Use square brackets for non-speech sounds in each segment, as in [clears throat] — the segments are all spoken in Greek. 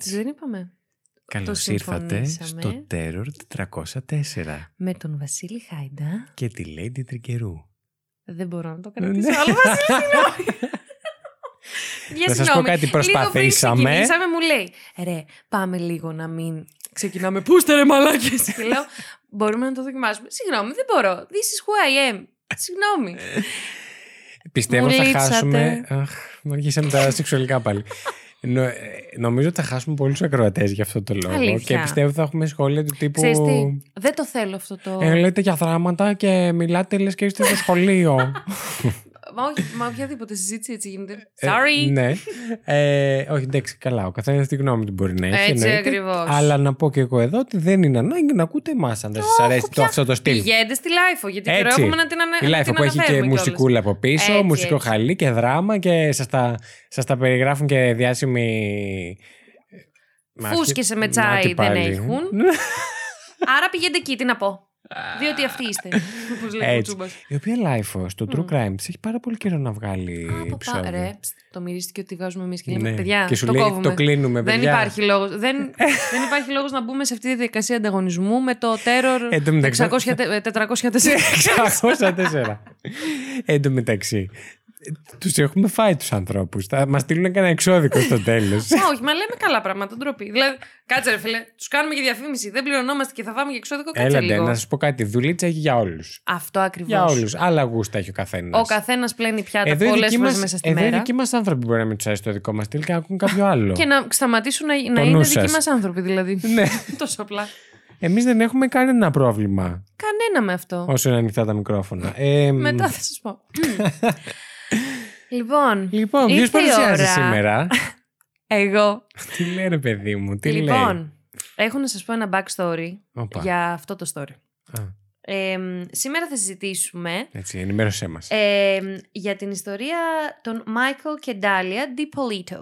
ατμοσφαιρική. Ε, ναι. Έτσι, Έτσι. δεν είπαμε. Καλώς ήρθατε συμφωνήσαμε. στο Terror 404 Με τον Βασίλη Χάιντα. και τη Lady Τρικερού. Δεν μπορώ να το Ναι. κρατήσω άλλο. Βασίλη, [laughs] συγγνώμη. Για Να σας πω συγγνώμη. κάτι, Λίγο πριν προσπαθήσαμε. ξεκινήσαμε, μου λέει, ρε, πάμε λίγο να μην ξεκινάμε. Πού είστε ρε μαλάκες; Και λέω, μπορούμε να το δοκιμάσουμε. Συγγνώμη, δεν μπορώ. This is who I am. Συγγνώμη. Πιστεύω Μου θα λείψατε. χάσουμε. Αχ, μου αρχίσαμε τα σεξουαλικά πάλι. Νο- ε, νομίζω ότι θα χάσουμε πολλούς ακροατές για αυτό το λόγο. Αλήθεια. Και πιστεύω θα έχουμε σχόλια του τύπου. Ξέρεις τι, δεν το θέλω αυτό το... Ε, λέτε για δράματα και μιλάτε λες και είστε στο σχολείο. [laughs] Μα, όχι, μα οποιαδήποτε συζήτηση έτσι γίνεται. Ε, Sorry. ναι. Ε, όχι, εντάξει, καλά. Ο καθένας τη γνώμη του μπορεί να έχει. Έτσι εννοείται. ακριβώς. Αλλά να πω και εγώ εδώ ότι δεν είναι ανάγκη να ακούτε εμάς αν δεν σας αρέσει το, πια. αυτό το στυλ. Πηγαίνετε στη Lifo, γιατί καιρό Έτσι. έχουμε να την, ανα... Η να Lifo την που έχει και αναφέρουμε μουσικούλα από πίσω, Έτσι, μουσικό έτσι. χαλί και δράμα και σας τα, σας τα περιγράφουν και διάσημοι... κιόλας. Φούσκες Να με τη τσάι δεν πάλι. έχουν. [laughs] Άρα πηγαίνετε εκεί, τι να πω. Διότι αυτοί είστε. [laughs] Όπως λέει ο Έτσι. Τσούμπας. Η οποία Life στο True Crime της έχει πάρα πολύ καιρό να βγάλει Από πα- επεισόδιο. Ρε, ψ, το μυρίστηκε ότι βγάζουμε εμείς και λέμε Ναι. παιδιά. Και σου το λέει κόβουμε. το κλείνουμε, Δεν παιδιά. υπάρχει λόγος. δεν, [laughs] δεν υπάρχει λόγος να μπούμε σε αυτή τη διαδικασία ανταγωνισμού με το Terror Εν τω μεταξύ- 600 τε- 404. 604. [laughs] Εν τω μεταξύ, τους έχουμε φάει τους ανθρώπους. Θα μας στείλουν κανένα εξώδικο στο τέλος. Μα όχι, μα λέμε καλά πράγματα, ντροπή. Δηλαδή, κάτσε ρε φίλε, τους κάνουμε και διαφήμιση. Δεν πληρωνόμαστε και θα φάμε και εξώδικο. Κάτσε Έλαντε, λίγο. να σας πω κάτι. Δουλίτσα έχει για όλους. Αυτό ακριβώς. Για όλους. Άλλα γούστα έχει ο καθένας. Ο καθένας πλένει πιάτα Εδώ οι πολλές δικοί φορές μας- μέσα στη εδώ οι μέρα. δικοί μας άνθρωποι μπορεί να μην τους αρέσει το δικό μας στυλ και να ακούν κάποιο άλλο. Και να σταματήσουν να, να Το είναι νου δικοί σας. μας άνθρωποι, δηλαδή. ναι. [laughs] Τόσο απλά. Εμείς δεν έχουμε κανένα πρόβλημα Κανένα με αυτό. όσο είναι ανοιχτά τα μικρόφωνα. Ε, Μετά θα σας πω. [laughs] λοιπόν, Λοιπόν, ποιος ήρθε η παρουσιάζει ώρα. σήμερα; [laughs] Εγώ. τι λέει ρε παιδί μου, τι λέει; λοιπόν, έχω να σας πω ένα backstory Οπα. για αυτό το story. Α, Ε, σήμερα θα συζητήσουμε έτσι, ενημέρωσέ μας. ε, για την ιστορία των Michael και Dahlia DiPolito.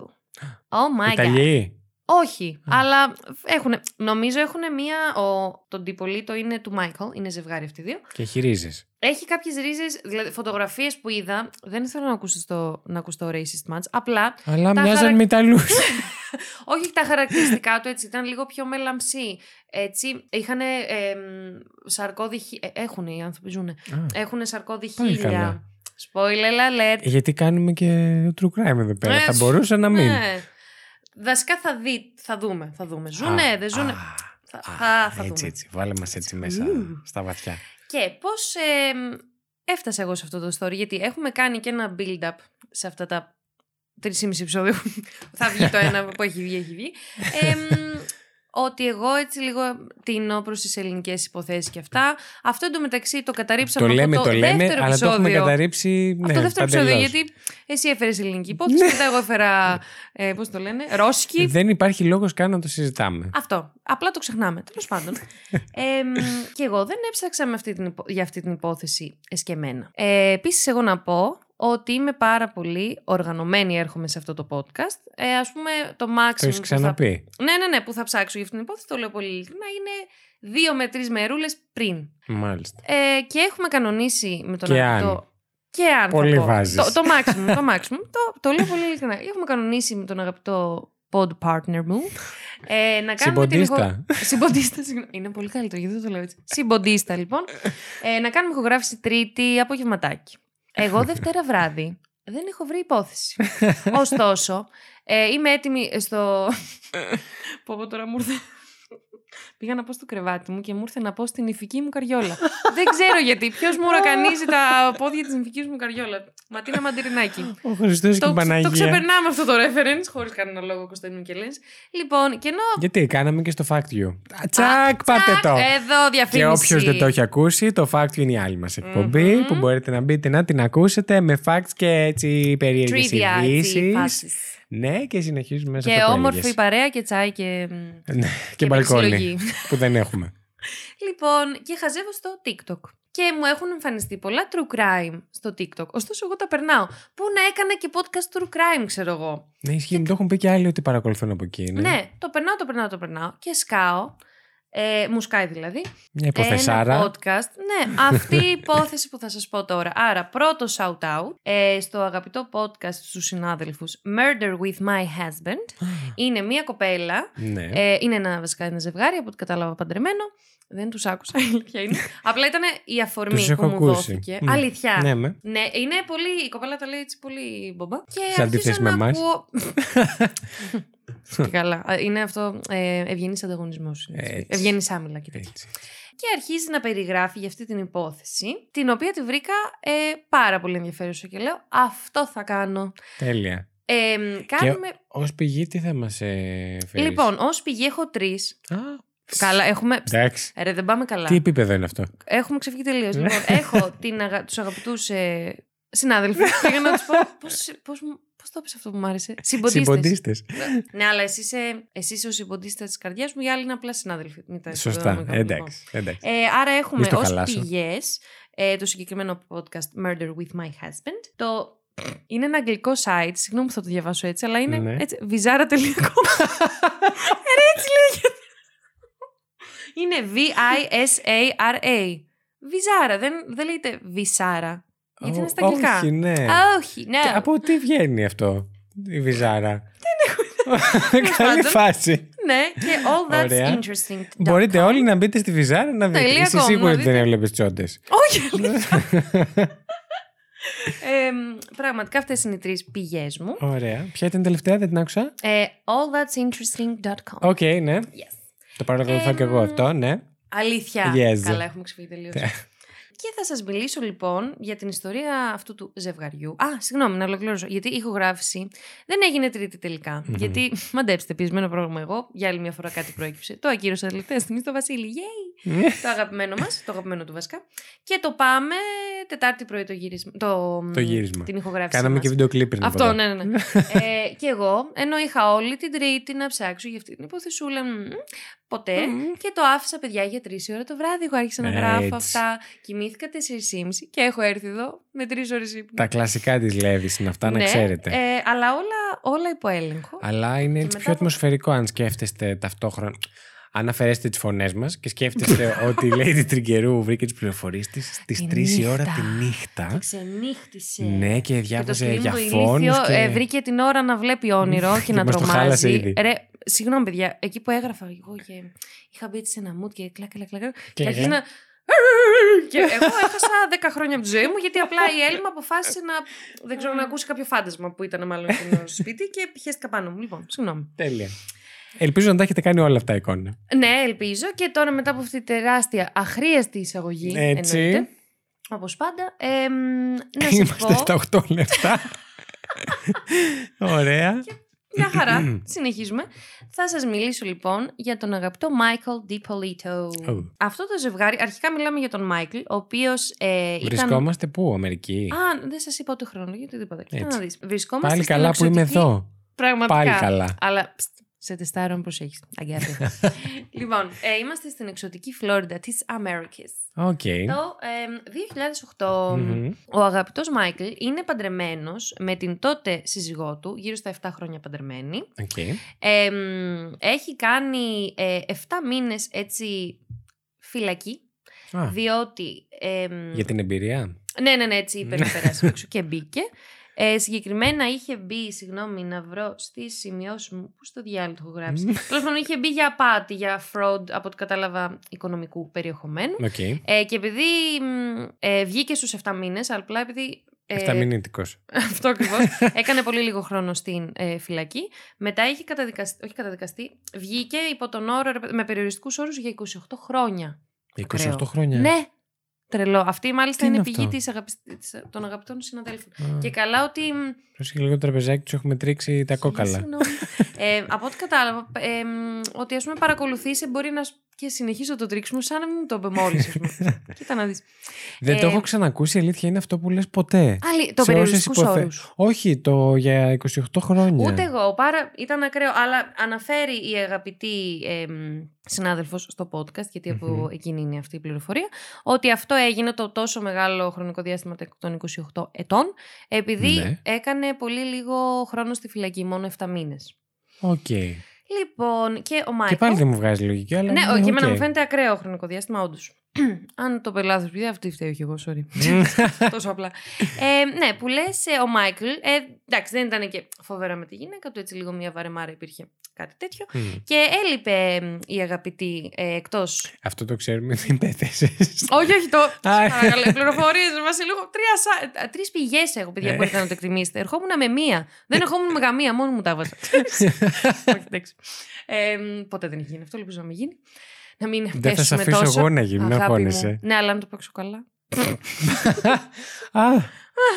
Oh my god. Ιταλιοί. Όχι, αλλά έχουν, νομίζω έχουν μία. Ο, το DiPolito είναι του Michael, είναι ζευγάρι αυτοί οι δύο. Και χειρίζει. Έχει κάποιες ρίζες, δηλαδή φωτογραφίες που είδα. Δεν θέλω να ακούσω το, να ακούσω το racist match. Απλά, Αλλά Τα μοιάζαν χαρακ- με Ιταλού. [laughs] όχι τα χαρακτηριστικά του έτσι, ήταν λίγο πιο μελαμψή. Έτσι, είχαν σαρκώδη. χει- ε, Έχουν οι άνθρωποι ζουνε. Έχουν σαρκώδη Πάλι χίλια. καλά. Spoiler alert. Γιατί κάνουμε και true crime εδώ πέρα. Ε, θα μπορούσε να μην. Ναι. Βασικά θα δει, θα δούμε, θα δούμε. Ζουνε, Α, δεν ζουνε. α, Θα, α, θα, θα έτσι, δούμε. έτσι. Βάλε μας έτσι μέσα Ου. στα βαθιά. Και πώς ε, έφτασα εγώ σε αυτό το story, γιατί έχουμε κάνει και ένα build-up σε αυτά τα 3,5 επεισόδια που θα βγει το ένα [laughs] που έχει βγει, έχει βγει. [laughs] Ε, μ, ότι εγώ έτσι λίγο τίνω προς τις ελληνικές υποθέσεις και αυτά. Αυτό εντωμεταξύ το καταρρύψαμε Το από λέμε, το το λέμε, δεύτερο αλλά το έχουμε επεισόδιο. καταρρύψει. Ναι, Αυτό το δεύτερο επεισόδιο, παντελώς. γιατί εσύ έφερες ελληνική υπόθεση, μετά εγώ έφερα. Ε, Πώς το λένε, Ρώσικη. Δεν υπάρχει λόγος καν να το συζητάμε. Αυτό. Απλά το ξεχνάμε. Τέλος πάντων. [laughs] ε, μ, και εγώ δεν έψαξα με αυτή την υπο- για αυτή την υπόθεση εσκεμμένα. Ε, Επίσης, εγώ να πω ότι είμαι πάρα πολύ οργανωμένη, έρχομαι σε αυτό το podcast. Ε, Α πούμε, το maximum. Το έχεις που θα... ξαναπεί. Ναι, ναι, ναι, που θα ψάξω για αυτήν την υπόθεση, το λέω πολύ ειλικρινά, είναι δύο με τρεις μερούλες πριν. Μάλιστα. Ε, και έχουμε κανονίσει με τον Και αγαπητό. αν. Και αν. θα Πολύ πω. βάζεις. Το, το maximum. το, maximum. το, το λέω πολύ ειλικρινά. Έχουμε κανονίσει με τον αγαπητό pod partner μου. Ε, να κάνουμε την Συμποντίστα. ηχο- Συμποντίστα, συγγνώμη. Είναι πολύ καλύτερο, γιατί δεν το λέω έτσι. Συμποντίστα, λοιπόν. Ε, να κάνουμε ηχογράφηση Τρίτη απογευματάκι. Εγώ Δευτέρα βράδυ δεν έχω βρει υπόθεση. [laughs] Ωστόσο, ε, είμαι έτοιμη στο. Πω πω τώρα μου ήρθε. Πήγα να πω στο κρεβάτι μου και μου ήρθε να πω στην ηφική μου καριόλα. [laughs] δεν ξέρω γιατί. Ποιος μου ουρακανίζει τα πόδια της ηφική μου καριόλα; Ματίνα Μαντυρινάκη. Ο Χριστός και το, η Παναγία. το ξεπερνάμε αυτό το reference, χωρίς κανένα λόγο Κωνσταντίνου και λες. Λοιπόν, και ενώ. Γιατί κάναμε και στο Fact You. Α, Τσακ, πάτε Τσακ, το. Εδώ Και διαφήμιση. όποιος δεν το έχει ακούσει, το Fact You είναι η άλλη μας εκπομπή Μμμ. που μπορείτε να μπείτε να την ακούσετε με facts και έτσι περίεργε Trivia, έτσι, ειδήσει. Φάσεις. Ναι, και συνεχίζουμε μέσα Και αυτό που όμορφη έλεγες. παρέα και τσάι και. μ, Ναι, και και μπαλκόνι μεξιλογή. που δεν έχουμε. [laughs] Λοιπόν, και χαζεύω στο TikTok. Και μου έχουν εμφανιστεί πολλά true crime στο TikTok. Ωστόσο, εγώ τα περνάω. Πού να έκανα και podcast true crime, ξέρω εγώ. Ναι, ισχύει. Μου το έχουν πει και άλλοι ότι παρακολουθούν από εκεί. Ναι. Ναι, το περνάω, το περνάω, το περνάω. Και σκάω Ε, μου σκάει δηλαδή. Μια υποθεσάρα. Ένα podcast. Ναι, [laughs] αυτή η υπόθεση που θα σας πω τώρα. Άρα, πρώτο shout-out ε, στο αγαπητό podcast στους συνάδελφους Murder with my husband. [gasps] είναι μια κοπέλα, ναι. ε, είναι ένα, βασικά ένα ζευγάρι, από ό,τι κατάλαβα παντρεμένο. Δεν τους άκουσα, [laughs] η αλήθεια είναι. Απλά ήταν η αφορμή Τους που έχω μου ακούσει. δόθηκε. Ναι. Αλήθεια. ναι, με. Ναι, είναι πολύ. Η κοπέλα τα λέει έτσι πολύ μπομπά. Και Σε αντίθεση άρχισα με να εμάς. ακούω- [laughs] Και καλά. Α, Είναι αυτό ε, ευγενής ανταγωνισμός. Έτσι. Ευγενής άμυλα και τέτοια. Έτσι. Και αρχίζει να περιγράφει για αυτή την υπόθεση, την οποία τη βρήκα ε, πάρα πολύ ενδιαφέρουσα και λέω Αυτό θα κάνω. Τέλεια. Ε, κάνουμε. Ω πηγή τι θα μας ε, φέρεις; Λοιπόν, ως πηγή έχω τρεις. Α, Καλά, έχουμε. εντάξει. Ρε, δεν πάμε καλά. Τι επίπεδο είναι αυτό; Έχουμε ξεφύγει τελείως. λοιπόν, έχω την αγα... τους αγαπητούς ε, συνάδελφους. [laughs] Πήγα να τους πω. Πώ πώς, μου- πώς το είπε αυτό που μου άρεσε; [laughs] Συμποντίστες. Συμποντίστες. ναι, αλλά εσύ είσαι, εσύ είσαι ο συμποντίστας της καρδιάς μου, οι άλλοι είναι απλά συνάδελφοι. Μην τα Σωστά. συνδεδούμε κάπου, Εντάξει. εντάξει. λοιπόν. Ε, άρα έχουμε Μη στο ως χαλάσω. πηγές ε, το συγκεκριμένο podcast Murder with my husband. Το είναι ένα αγγλικό site, συγγνώμη που θα το διαβάσω έτσι, αλλά είναι Ναι. έτσι, vizara.com. Ρε, έτσι λέγεται. Είναι V-I-S-A-R-A. Βυζάρα, δεν, δεν λέγεται βυσάρα. Γιατί είναι στα Ω, αγγλικά. Όχι, ναι. Α, όχι, ναι. Και από τι βγαίνει αυτό, η βυζάρα. Δεν έχω Καλή πάντων. φάση. Ναι, και all that's Ωραία. interesting. Μπορείτε όλοι να μπείτε στη βυζάρα να δείτε. Τελεία Είσαι com, σίγουρη να ότι δεν δείτε. έβλεπες τσόντες. Όχι, αλήθεια. [laughs] ε, πραγματικά αυτές είναι οι τρεις πηγές μου. Ωραία. Ποια ήταν η τελευταία, δεν την άκουσα; Ε, allthat'sinteresting.com OK, ναι. Yes. Το παρακολουθώ Εμ, και εγώ αυτό, ναι. Αλήθεια. Yes. Καλά, έχουμε ξεφύγει τελείως. Και θα σας μιλήσω λοιπόν για την ιστορία αυτού του ζευγαριού. Α, συγγνώμη, να ολοκληρώσω. Γιατί η ηχογράφηση δεν έγινε Τρίτη τελικά. Μμμ. Γιατί, μαντέψτε, πιεσμένο πρόγραμμα εγώ, για άλλη μια φορά κάτι προέκυψε. Το ακύρωσα τελευταία στιγμή στο Βασίλη. Yay! Το αγαπημένο μας, το αγαπημένο του βασικά. Και το πάμε Τετάρτη πρωί το γύρισμα. Το, Το γύρισμα. Την ηχογράφηση. Κάναμε μας. και βίντεο κλίπ πριν. από Αυτό, εδώ. ναι, ναι. ναι. [laughs] ε, και εγώ, ενώ είχα όλη την Τρίτη να ψάξω για αυτή την υποθεσούλα, μ, ποτέ. Μμμ. Και το άφησα, παιδιά, για τρεις ώρα το βράδυ. Εγώ άρχισα να γράφω Έτσι. αυτά. Κοιμήθηκα 4.30 και έχω έρθει εδώ με τρεις ώρες ύπνο. Τα κλασικά της Λέβης είναι αυτά, να Ναι, ξέρετε. Ε, αλλά όλα, όλα υπό έλεγχο. Αλλά είναι και έτσι μετά πιο από- ατμοσφαιρικό αν σκέφτεστε ταυτόχρονα. Αν αφαιρέσετε τις φωνές μας και σκέφτεστε [laughs] ότι η Lady Τριγκερού βρήκε τις πληροφορίες της στις Τη 3 η ώρα νύχτα. τη νύχτα. Ξενύχτησε. Ναι, και Και το διάβαζε σκυλί για μου φόνους. ηλίθιο Και... ε, βρήκε την ώρα να βλέπει όνειρο και, [laughs] Και να μας το χάλασε τρομάζει. ήδη. Ρε, συγγνώμη, παιδιά, εκεί που έγραφα εγώ και είχα μπει έτσι σε ένα mood και κλακ, κλακ, κλακ. Και Κλακ, αρχίζει να. Και εγώ έχασα 10 χρόνια από τη ζωή μου γιατί απλά η Έλληνα αποφάσισε να. Δεν ξέρω, να ακούσει κάποιο φάντασμα που ήταν μάλλον εκείνο στο σπίτι και πιέστηκα πάνω μου. Λοιπόν, συγγνώμη. Τέλεια. Ελπίζω να τα έχετε κάνει όλα αυτά εικόνα. Ναι, ελπίζω. Και τώρα μετά από αυτή τη τεράστια αχρίαστη εισαγωγή. Έτσι. εννοείται, Όπως πάντα. εμ, να σας Είμαστε πω. στα 8 λεπτά. Ωραία. Μια χαρά. Συνεχίζουμε. Θα σας μιλήσω λοιπόν για τον αγαπητό Michael DiPolito. Oh. Αυτό το ζευγάρι, αρχικά μιλάμε για τον Michael, ο οποίος ε, ήταν... Βρισκόμαστε πού, Αμερική; Α, δεν σας είπα ούτε χρονολογία, ούτε τίποτα. Κοίτα Έτσι. να δεις. Βρισκόμαστε Πάλι στην καλά που είμαι εξωτική- εδώ. Πραγματικά. Πάλι καλά. Αλλά ψτ, σε τεστάρω αν προσέχεις. Αγκάτε. [laughs] λοιπόν, ε, είμαστε στην εξωτική Φλόριντα της Αμέρικης. Οκ. Το ε, 2008 Μμμ. ο αγαπητός Μάικλ είναι παντρεμένος με την τότε σύζυγό του, γύρω στα 7 χρόνια παντρεμένη. Οκ. Ε, μ, έχει κάνει ε, 7 μήνες έτσι φυλακή, Α, διότι... ε, μ, Για την εμπειρία. Ναι, ναι, ναι, έτσι είπε να [laughs] περάσει έξω και μπήκε. Ε, συγκεκριμένα είχε μπει, συγγνώμη, να βρω στις σημειώσεις μου. Πού στο διάολο το έχω γράψει. Τέλος πάντων, είχε μπει για απάτη, για fraud, από ό,τι κατάλαβα, οικονομικού περιεχομένου. Οκ. Ε, και επειδή μ, ε, βγήκε στους 7 μήνες, αλλά απλά επειδή. ε, Εφταμινήτικος. [laughs] αυτό ακριβώς. έκανε πολύ λίγο χρόνο στην ε, φυλακή. Μετά είχε καταδικαστεί. Όχι καταδικαστεί. Βγήκε υπό τον όρο ρε παιδί, με περιοριστικούς όρους για 28 χρόνια. 28 Ακραίο. χρόνια. Ναι. Τρελό. Αυτή μάλιστα Τι είναι είναι πηγή αυτό; της αγαπης... της- των αγαπητών συναδέλφων. Α, Και καλά ότι. μ, Πρόσεχε λίγο το τραπεζάκι τους, έχουμε τρίξει τα κόκαλα. Συγγνώμη. ε, από ό,τι κατάλαβα, ε, μ, ότι ας πούμε παρακολουθήσει μπορεί να. σ- και συνεχίζω το τρίξιμο σαν να μην μου το είπε μόλι. [laughs] Κοίτα να δεις. Δεν το Ε, έχω ξανακούσει, η αλήθεια είναι αυτό που λες ποτέ. Άλλη, το Σε όσες περιοριστικούς υποθε- όρους. Όχι, το για 28 χρόνια. Ούτε εγώ. Πάρα, ήταν ακραίο. Αλλά αναφέρει η αγαπητή ε, μ, συνάδελφος στο podcast, γιατί από Μμμ. εκείνη είναι αυτή η πληροφορία, ότι αυτό έγινε το τόσο μεγάλο χρονικό διάστημα των 28 ετών, επειδή Ναι. έκανε πολύ λίγο χρόνο στη φυλακή, μόνο 7 μήνες. Οκ. Λοιπόν, και ο Μάικλ. Και πάλι δεν μου βγάζει λογική, αλλά. Ναι, όχι, οκ. εμένα μου φαίνεται ακραίο χρονικό διάστημα, όντως. [clears throat] Αν το 'πα λάθος, παιδιά, αυτή φταίω κι εγώ, sorry. [laughs] [laughs] Τόσο απλά. Ε, ναι, που λες, ο Μάικλ. Ε, εντάξει, δεν ήταν και φοβερά με τη γυναίκα του, έτσι λίγο μια βαρεμάρα υπήρχε κάτι τέτοιο. Μμ. Και έλειπε μ, η αγαπητή ε, εκτός. Αυτό το ξέρουμε, δεν πέθεσαι. όχι, όχι, το. [laughs] Α. Παρακαλώ, πληροφορίες, Βασίλη. Τρεις πηγές έχω, παιδιά, Ε. μπορείτε να το εκτιμήσετε. Ερχόμουν με μία. Δεν ερχόμουν με καμία, μόνο μου τα έβαζα. όχι, εντάξει. Ε, μ, ποτέ δεν έχει γίνει αυτό, ελπίζω να μην γίνει. Να μην Δεν θα σε πέσουμε αφήσω τόσο. εγώ να γίνει, να Αγάπη μου. αγχώνεσαι. Ναι, αλλά να το παίξω καλά. [laughs] Α,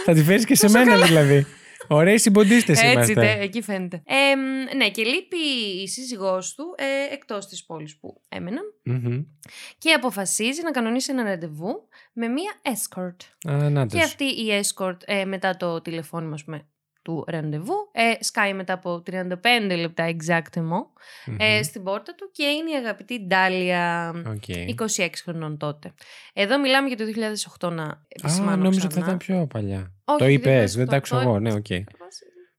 θα τη φέρεις και σε μένα δηλαδή. Ωραίοι συμποντίστες Έτσι, είμαστε. τε, εκεί φαίνεται. Ε, μ, ναι, και λείπει η σύζυγός του ε, εκτός της πόλης που έμεναν Μμμ. και αποφασίζει να κανονίσει ένα ραντεβού με μία escort. Α, να Και τους. αυτή η escort ε, μετά το τηλεφώνημα ας πούμε, του ραντεβού ε, σκάει μετά από 35 λεπτά exactement ε, Μμμ. στην πόρτα του και είναι η αγαπητή Ντάλια Οκ. 26 χρονών τότε. Εδώ μιλάμε για το 2008 να Α, επισημάνω νόμιζα ότι θα ξανά. ήταν πιο παλιά. Όχι, Το είπες, 2008, δεν τα άκουσα εγώ. Ναι, οκ.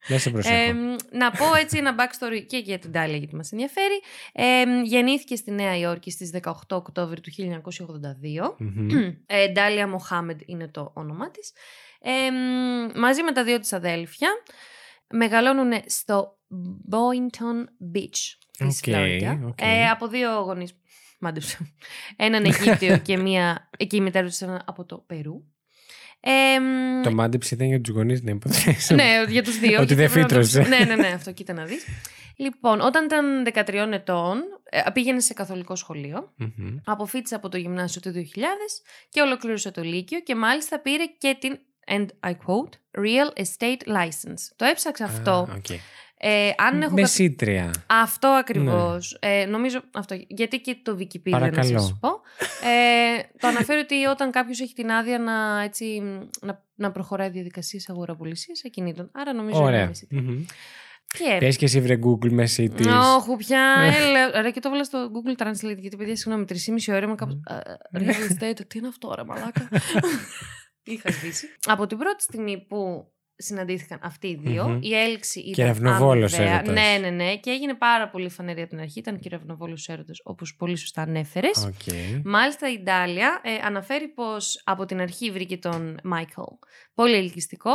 Δεν σε Ε, προσέχω. να πω έτσι ένα backstory και για την Ντάλια γιατί μας ενδιαφέρει. Ε, γεννήθηκε στη Νέα Υόρκη στις 18 Οκτώβρη του 1982. Μμμ. Ε, Ντάλια Μοχάμεντ είναι το όνομά της. Ε, μ, μαζί με τα δύο της αδέλφια μεγαλώνουν στο Boynton Beach της Οκ, Φλόριντα. οκ. Ε, από δύο γονείς. Μάντεψα. Έναν Αιγύπτιο και, μία, και η μητέρα τους ήταν από το Περού. Ε, μ, Το μάντεψε ήταν για τους γονείς, ναι, υποθέτω. ναι, για τους δύο. Ότι και δεν πρέπει να το- φύτρωσε. Ναι, ναι, ναι, αυτό κοίτα να δεις. Λοιπόν, όταν ήταν 13 ετών, ε, πήγαινε σε καθολικό σχολείο. Μμμ. Αποφοίτησε από το γυμνάσιο το 2000 και ολοκλήρωσε το Λύκειο και μάλιστα πήρε και την, and I quote, Real Estate License. Το έψαξα αυτό. Α, οκ. Ε, αν έχω κα- Μεσήτρια. Αυτό ακριβώς. Ε, νομίζω αυτό. Γιατί και το Wikipedia να Παρακαλώ. σας πω. Ε, το αναφέρει ότι όταν κάποιος έχει την άδεια να, έτσι, να, να προχωράει διαδικασίες αγοραπωλησίας ακινήτων. Άρα νομίζω είναι Ωραία. μεσήτρια. Μμμ. Και Πες και εσύ βρε Google μεσίτη. Όχι, πια. Έλα, ρε, και το έβαλα στο Google Translate. Γιατί, παιδιά, συγγνώμη, 3,5 ώρα είμαι κάπως... «Α, Real estate, τι είναι αυτό, ρε, μαλάκα. [laughs] Τι είχα σβήσει. Από την πρώτη στιγμή που συναντήθηκαν αυτοί οι δύο, Μμμ. η έλξη ήταν. Κεραυνοβόλος αμοιβαία. έρωτας. Ναι, ναι, ναι. Και έγινε πάρα πολύ φανερή από την αρχή. Ήταν κεραυνοβόλος έρωτας, όπως πολύ σωστά ανέφερες. Οκ. Μάλιστα η Ντάλια ε, αναφέρει πως από την αρχή βρήκε τον Μάικλ πολύ ελκυστικό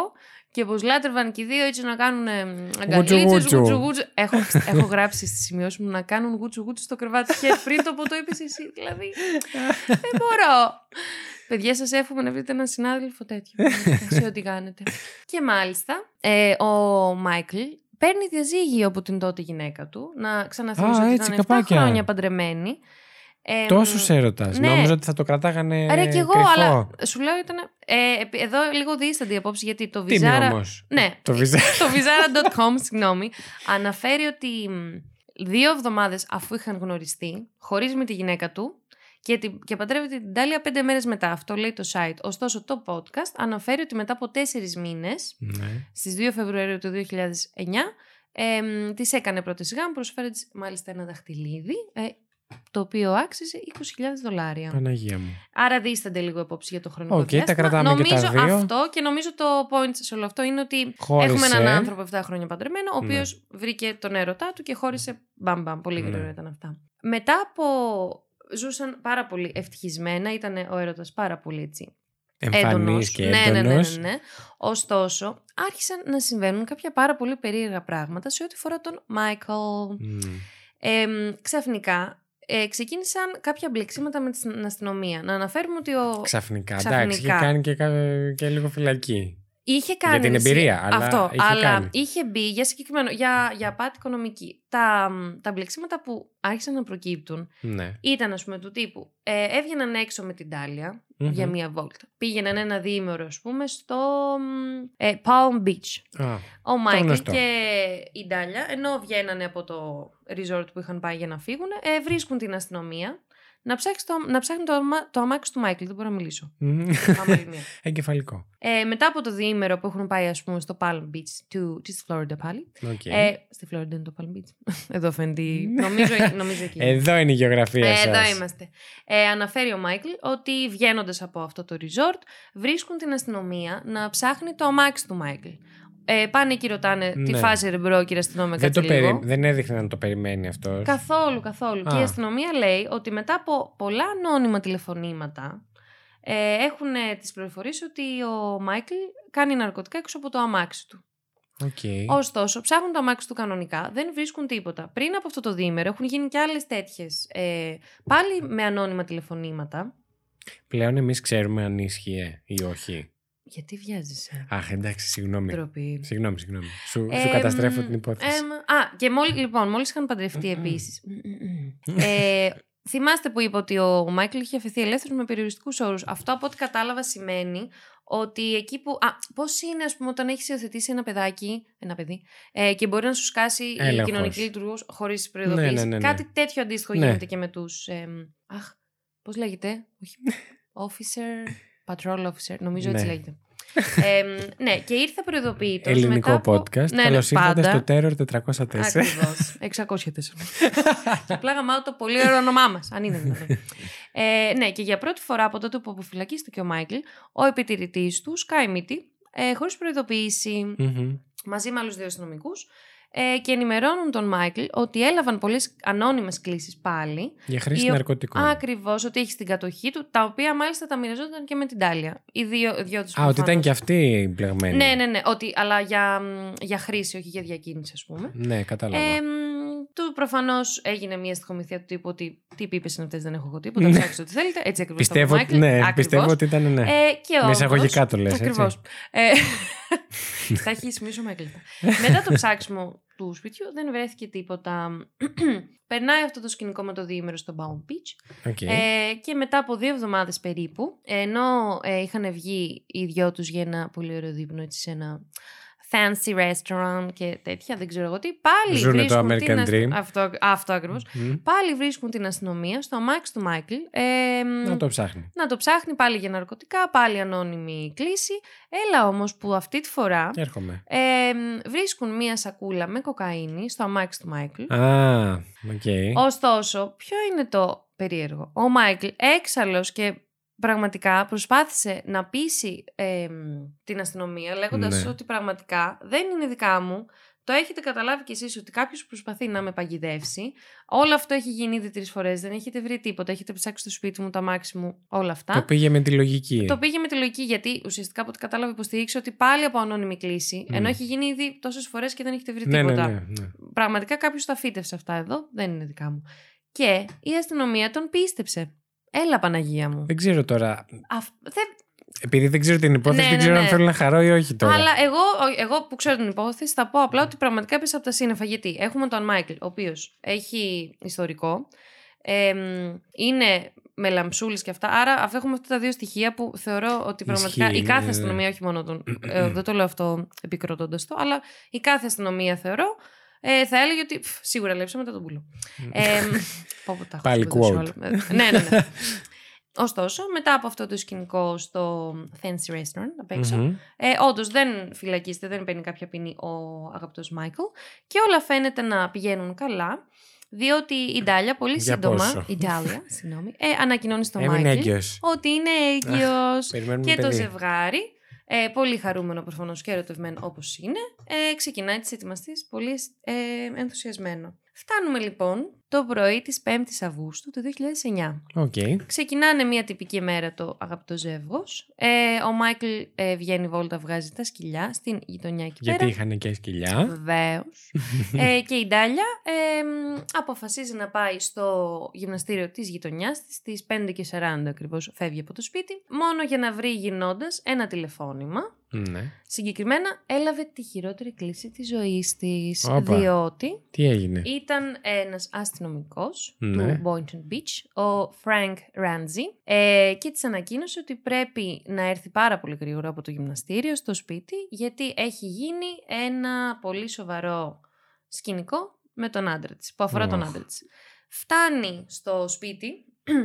και πως λάτρευαν και οι δύο έτσι να κάνουν ε, αγκαλίτσες, Γουτσου-γουτσου. γουτσου-γουτσου. Έχω, έχω γράψει στις σημειώσεις μου να κάνουν γουτσου γουτσου στο κρεβάτι και πριν το που το είπες εσύ. Δηλαδή, [laughs] δεν μπορώ. Παιδιά, σας εύχομαι να βρείτε έναν συνάδελφο τέτοιο. σε ό,τι κάνετε. Και μάλιστα, ε, ο Μάικλ παίρνει διαζύγιο από την τότε γυναίκα του. Να ξαναθυμίσω Α, ότι έτσι, ήταν 7 καπάκια. χρόνια παντρεμένοι. Ε, Τόσο έρωτας. ναι. Νόμιζα ότι θα το κρατάγανε. Άρα και εγώ, κρυφό. αλλά σου λέω ήταν. Ε, επί- εδώ λίγο δίσταντη η απόψη γιατί το Τι είναι Vizara. όμως; Ναι, Το Vizara. [laughs] το Vizara.com, συγγνώμη, αναφέρει ότι μ, δύο εβδομάδες αφού είχαν γνωριστεί, χωρίζει με τη γυναίκα του και, την, και παντρεύεται την Ντάλια πέντε μέρες μετά. Αυτό λέει το site. Ωστόσο, το podcast αναφέρει ότι μετά από τέσσερις μήνες, Ναι. στις 2 Φεβρουαρίου του 2009, ε, μ, της έκανε πρόταση γάμου, προσφέροντάς της μάλιστα ένα δαχτυλίδι, ε, το οποίο άξιζε 20.000 δολάρια. Παναγία μου. Άρα διίστανται λίγο υπόψη για το χρονικό Οκ, τα διάστημα. κρατάμε και νομίζω τα δύο. αυτό και νομίζω το point σε όλο αυτό είναι ότι Χώρισε. έχουμε έναν άνθρωπο 7 χρόνια παντρεμένο, ο Ναι. οποίος βρήκε τον έρωτά του και χώρισε μπαμ μπαμ. Πολύ Ναι. γρήγορα ήταν αυτά. Μετά από. Ζούσαν πάρα πολύ ευτυχισμένα, ήταν ο έρωτας πάρα πολύ έτσι Εμφανής έντονος. και ναι, ναι, ναι, ναι, έντονος. ναι. Ωστόσο, άρχισαν να συμβαίνουν κάποια πάρα πολύ περίεργα πράγματα σε ό,τι φορά τον Μάικλ. Μμ. Ε, ξαφνικά ε, ξεκίνησαν κάποια μπλεξίματα με την αστυνομία. Να αναφέρουμε ότι ο. Ξαφνικά. Ξαφνικά. Εντάξει, είχε κάνει και, κα- και λίγο φυλακή. Είχε κάνει. την εσύ- εμπειρία, αλλά Αυτό, είχε αλλά κάνει. είχε μπει για συγκεκριμένο. για, για απάτη οικονομική. Τα, τα μπλεξίματα που άρχισαν να προκύπτουν Ναι. ήταν, ας πούμε, του τύπου. Ε, έβγαιναν έξω με την Ντάλια Μμμ. για μία βόλτα. Πήγαιναν ένα διήμερο, ας πούμε, στο μ, ε, Palm Beach. Α, Ο Μάικλ γνωστό. και η Ντάλια, ενώ βγαίνανε από το resort που είχαν πάει για να φύγουν, ε, βρίσκουν την αστυνομία να, ψάξει το, να ψάχνει το, αμα- το αμάξι του Μάικλ. Δεν μπορώ να μιλήσω. μμ. Πάμε άλλη μία. [laughs] Εγκεφαλικό. Ε, μετά από το διήμερο που έχουν πάει, ας πούμε, στο Palm Beach του, της Florida πάλι. Οκ. Ε, στη Florida είναι το Palm Beach. [laughs] Εδώ φαίνεται. η- νομίζω, νομίζω εκεί. είναι. Εδώ είναι η γεωγραφία Ε, σας. εδώ είμαστε. Ε, αναφέρει ο Μάικλ ότι βγαίνοντας από αυτό το resort βρίσκουν την αστυνομία να ψάχνει το αμάξι του Μάικλ. Ε, πάνε και ρωτάνε τι Ναι. φάση ρε bro, κύριε αστυνόμε, Δεν, κάτσε το λίγο. περι... δεν έδειχνε να το περιμένει αυτός. Καθόλου, καθόλου. Α. Και η αστυνομία λέει ότι μετά από πολλά ανώνυμα τηλεφωνήματα ε, έχουν ε, τις πληροφορίες ότι ο Μάικλ κάνει ναρκωτικά έξω από το αμάξι του. Οκ. Ωστόσο, ψάχνουν το αμάξι του κανονικά, δεν βρίσκουν τίποτα. Πριν από αυτό το διήμερο έχουν γίνει και άλλες τέτοιες, ε, πάλι με ανώνυμα τηλεφωνήματα. Πλέον εμείς ξέρουμε αν ίσχυε ή όχι. Γιατί βιάζεσαι; Αχ, εντάξει, συγγνώμη. Ντροπή. Συγγνώμη, συγγνώμη. Σου, Ε, σου καταστρέφω μ, την υπόθεση. εμ, α, και μόλι, λοιπόν, μόλις είχαν παντρευτεί επίσης. [laughs] ε, θυμάστε που είπα ότι ο Μάικλ είχε αφαιθεί ελεύθερος με περιοριστικούς όρους. Αυτό από ό,τι κατάλαβα σημαίνει ότι εκεί που. Α, πώς είναι, ας πούμε, όταν έχεις υιοθετήσει ένα παιδάκι, ένα παιδί, ε, και μπορεί να σου σκάσει η Έλεγχος. κοινωνική λειτουργός χωρίς προειδοποίηση. Ναι, ναι, ναι, ναι. Κάτι τέτοιο αντίστοιχο Ναι. γίνεται και με τους. αχ, πώς λέγεται. Όχι. [laughs] Officer. Patrol officer. Νομίζω έτσι Ναι. λέγεται. Ε, ναι, και ήρθε προειδοποιητός. Ελληνικό podcast. Ναι, Καλώς ναι, ήρθατε πάντα. στο Terror 404. Ακριβώς. [laughs] 604. Και απλά γαμάω το πολύ ωραίο όνομά μας, αν είναι δυνατόν. ε, ναι, και για πρώτη φορά από τότε που αποφυλακίστηκε ο Μάικλ, ο επιτηρητής του σκάει μύτη, ε, χωρίς προειδοποίηση, Μμμ. μαζί με άλλους δύο αστυνομικούς, ε, και ενημερώνουν τον Μάικλ ότι έλαβαν πολλές ανώνυμες κλήσεις πάλι. Για χρήση Η ο- ναρκωτικών. Ακριβώς, ότι έχει στην κατοχή του, τα οποία μάλιστα τα μοιραζόταν και με την Τάλια. Οι δύο, δύο τους Α, ότι ήταν προφανώς. και αυτή μπλεγμένη. Ναι, ναι, ναι. Ότι, αλλά για, μ, για χρήση, όχι για διακίνηση, ας πούμε. Ναι, κατάλαβα. Ε, μ, του προφανώς έγινε μια στοιχομηθεία του τύπου ότι τι πίπε είναι αυτέ, δεν έχω εγώ τίποτα. Ναι. Ψάξτε ό,τι θέλετε. Έτσι ακριβώς. πιστεύω, ότι- ναι, πιστεύω ότι ήταν ναι. Ε, και Με όμως- εισαγωγικά το λες, έτσι. Ακριβώς. Ε, [laughs] θα έχει σημειώσει ο Μάικλ. Μετά το ψάξιμο του σπιτιού δεν βρέθηκε τίποτα. [clears throat] Περνάει αυτό το σκηνικό με το διήμερο στο Bound Beach. Οκ. Ε, και μετά από δύο εβδομάδες περίπου, ενώ ε, είχαν βγει οι δυο τους για ένα πολύ ωραίο δείπνο έτσι, σε ένα fancy restaurant και τέτοια, δεν ξέρω εγώ τι, πάλι Ζούνε το βρίσκουν την American ασ- Dream. Αυτό, αυτό ακριβώς. Μμ. Πάλι βρίσκουν την αστυνομία στο αμάξι του Μάικλ. Ε, Να το ψάχνει. να το ψάχνει πάλι για ναρκωτικά, πάλι ανώνυμη κλήση. Έλα όμως που αυτή τη φορά Έρχομαι. ε, βρίσκουν μία σακούλα με κοκαΐνη στο αμάξι του Μάικλ. Α, οκ. Ωστόσο, ποιο είναι το περίεργο; Ο Μάικλ έξαλλος και πραγματικά προσπάθησε να πείσει ε, την αστυνομία λέγοντας Ναι. ότι πραγματικά δεν είναι δικά μου. Το έχετε καταλάβει κι εσείς ότι κάποιος προσπαθεί να με παγιδεύσει. Όλο αυτό έχει γίνει ήδη τρεις φορές. Δεν έχετε βρει τίποτα. Έχετε ψάξει στο σπίτι μου, τ' αμάξι μου, όλα αυτά. Το πήγε με τη λογική. Το πήγε με τη λογική γιατί ουσιαστικά από ό,τι κατάλαβε υποστηρίζει ότι πάλι από ανώνυμη κλήση, Μμ. ενώ έχει γίνει ήδη τόσες φορές και δεν έχετε βρει ναι, ναι, τίποτα. ναι, ναι. Πραγματικά κάποιος τα φύτευσε αυτά εδώ, δεν είναι δικά μου. Και η αστυνομία τον πίστεψε. Έλα, Παναγία μου. Δεν ξέρω τώρα. Αυ- δεν- Επειδή δεν ξέρω την υπόθεση, Ναι, δεν ναι, ξέρω ναι. αν θέλω να χαρώ ή όχι τώρα. Αλλά εγώ, ο- εγώ που ξέρω την υπόθεση θα πω απλά ότι πραγματικά έπεσε από τα σύννεφα. Γιατί έχουμε τον Μάικλ, ο οποίος έχει ιστορικό. εμ, είναι με λαμψούλες και αυτά. Άρα αυτά έχουμε αυτά τα δύο στοιχεία που θεωρώ ότι πραγματικά Ισχύει, η κάθε ναι, ναι. αστυνομία, όχι μόνο τον. ε, [clears throat] δεν το λέω αυτό επικροτώντας το, αλλά η κάθε αστυνομία θεωρώ ε, θα έλεγε ότι «Πφ, σίγουρα λέψαμε μετά τον πουλο. ε, πω, πω, τα έχω Πάλι σπουδάσει quote. όλα. Ε, ναι, ναι, ναι. Ωστόσο, μετά από αυτό το σκηνικό στο Fancy Restaurant απ' έξω, Μμμ. ε, Όντως δεν φυλακίζεται, δεν παίρνει κάποια ποινή ο αγαπητός Μάικλ. Και όλα φαίνεται να πηγαίνουν καλά. Διότι η Ντάλια πολύ Για σύντομα. πόσο; Η Ντάλια, συγγνώμη. Ε, ανακοινώνει στο Έμεινε Μάικλ έγκυος. ότι είναι έγκυος. Περιμένουμε και το παιδί. ζευγάρι, ε, πολύ χαρούμενο προφανώς και ερωτευμένο όπως είναι, ε, ξεκινάει τις ετοιμασίες πολύ ε, ενθουσιασμένο. Φτάνουμε λοιπόν το πρωί της 5ης Αυγούστου του 2009. Οκ. Ξεκινάνε μια τυπική μέρα το αγαπητό ζεύγος. Ε, ο Μάικλ ε, βγαίνει βόλτα, βγάζει τα σκυλιά στην γειτονιά εκεί Γιατί πέρα. είχαν και σκυλιά. Βεβαίως. [laughs] ε, και η Ντάλια ε, μ, αποφασίζει να πάει στο γυμναστήριο της γειτονιάς της στις 5 και 40 ακριβώς φεύγει από το σπίτι μόνο για να βρει γυρνώντας ένα τηλεφώνημα ναι. Συγκεκριμένα έλαβε τη χειρότερη κλήση της ζωής της Όπα. διότι Τι έγινε; ήταν ένας αστυνομικός Ναι. του Boynton Beach, ο Frank Ranzi, ε, και της ανακοίνωσε ότι πρέπει να έρθει πάρα πολύ γρήγορα από το γυμναστήριο στο σπίτι, γιατί έχει γίνει ένα πολύ σοβαρό σκηνικό με τον άντρα της, που αφορά τον Οχ. άντρα της. Φτάνει στο σπίτι,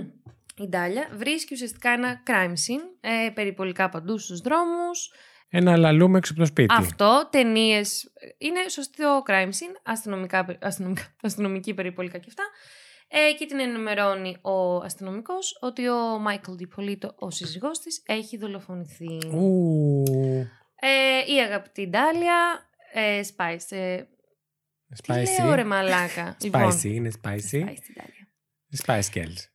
[clears throat] η Ντάλια βρίσκει ουσιαστικά ένα crime scene, ε, περιπολικά παντού στους δρόμους, Ένα λαλούμε έξω από το σπίτι. αυτό, ταινίες. Είναι σωστό crime scene, αστυνομικά, περι- αστυνομικά, αστυνομική περιπολικά και αυτά. Ε, και την ενημερώνει ο αστυνομικός ότι ο Μάικλ Διπολίτο, ο σύζυγός της, έχει δολοφονηθεί. Ου. Ε, η αγαπητή Ντάλια. Ε, Spice. Ε, τι [laughs] Spicy. λέω ρε μαλάκα. Λοιπόν, Spicy, είναι spicy. Spice Ντάλια. Spice Girls.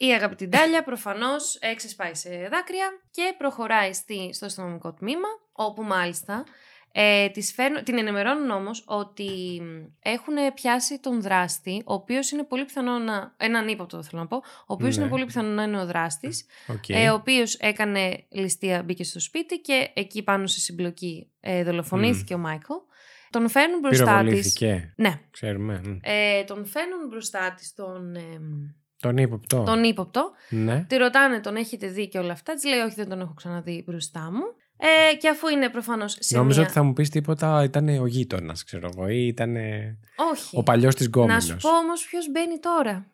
Η αγαπητή Ντάλια προφανώς εξεσπάει σε δάκρυα και προχωράει στη, στο αστυνομικό τμήμα, όπου μάλιστα ε, της φέρνουν- την ενημερώνουν όμως ότι έχουν πιάσει τον δράστη, ο οποίος είναι πολύ πιθανό να... έναν ύποπτο θέλω να πω, ο οποίος Ναι. είναι πολύ πιθανό να είναι ο δράστης, Οκ. ε, ο οποίος έκανε ληστεία, μπήκε στο σπίτι και εκεί πάνω σε συμπλοκή ε, δολοφονήθηκε ο Μάικλ. Τον φέρνουν μπροστά της. Πυροβολήθηκε. Ναι. Ξέρουμε. Μμ. Ε, τον φέρνουν μπροστά της τον, ε, Τον ύποπτο. τον ύποπτο. Ναι. Τη ρωτάνε, τον έχετε δει και όλα αυτά; Της λέει, Όχι, δεν τον έχω ξαναδεί μπροστά μου. Ε, και αφού είναι προφανώς σε Νόμιζα μία... ότι θα μου πεις τίποτα, ήταν ο γείτονας, ξέρω εγώ, ή ήταν Όχι. ο παλιός της γκόμενος. Να σου πω όμως ποιος μπαίνει τώρα.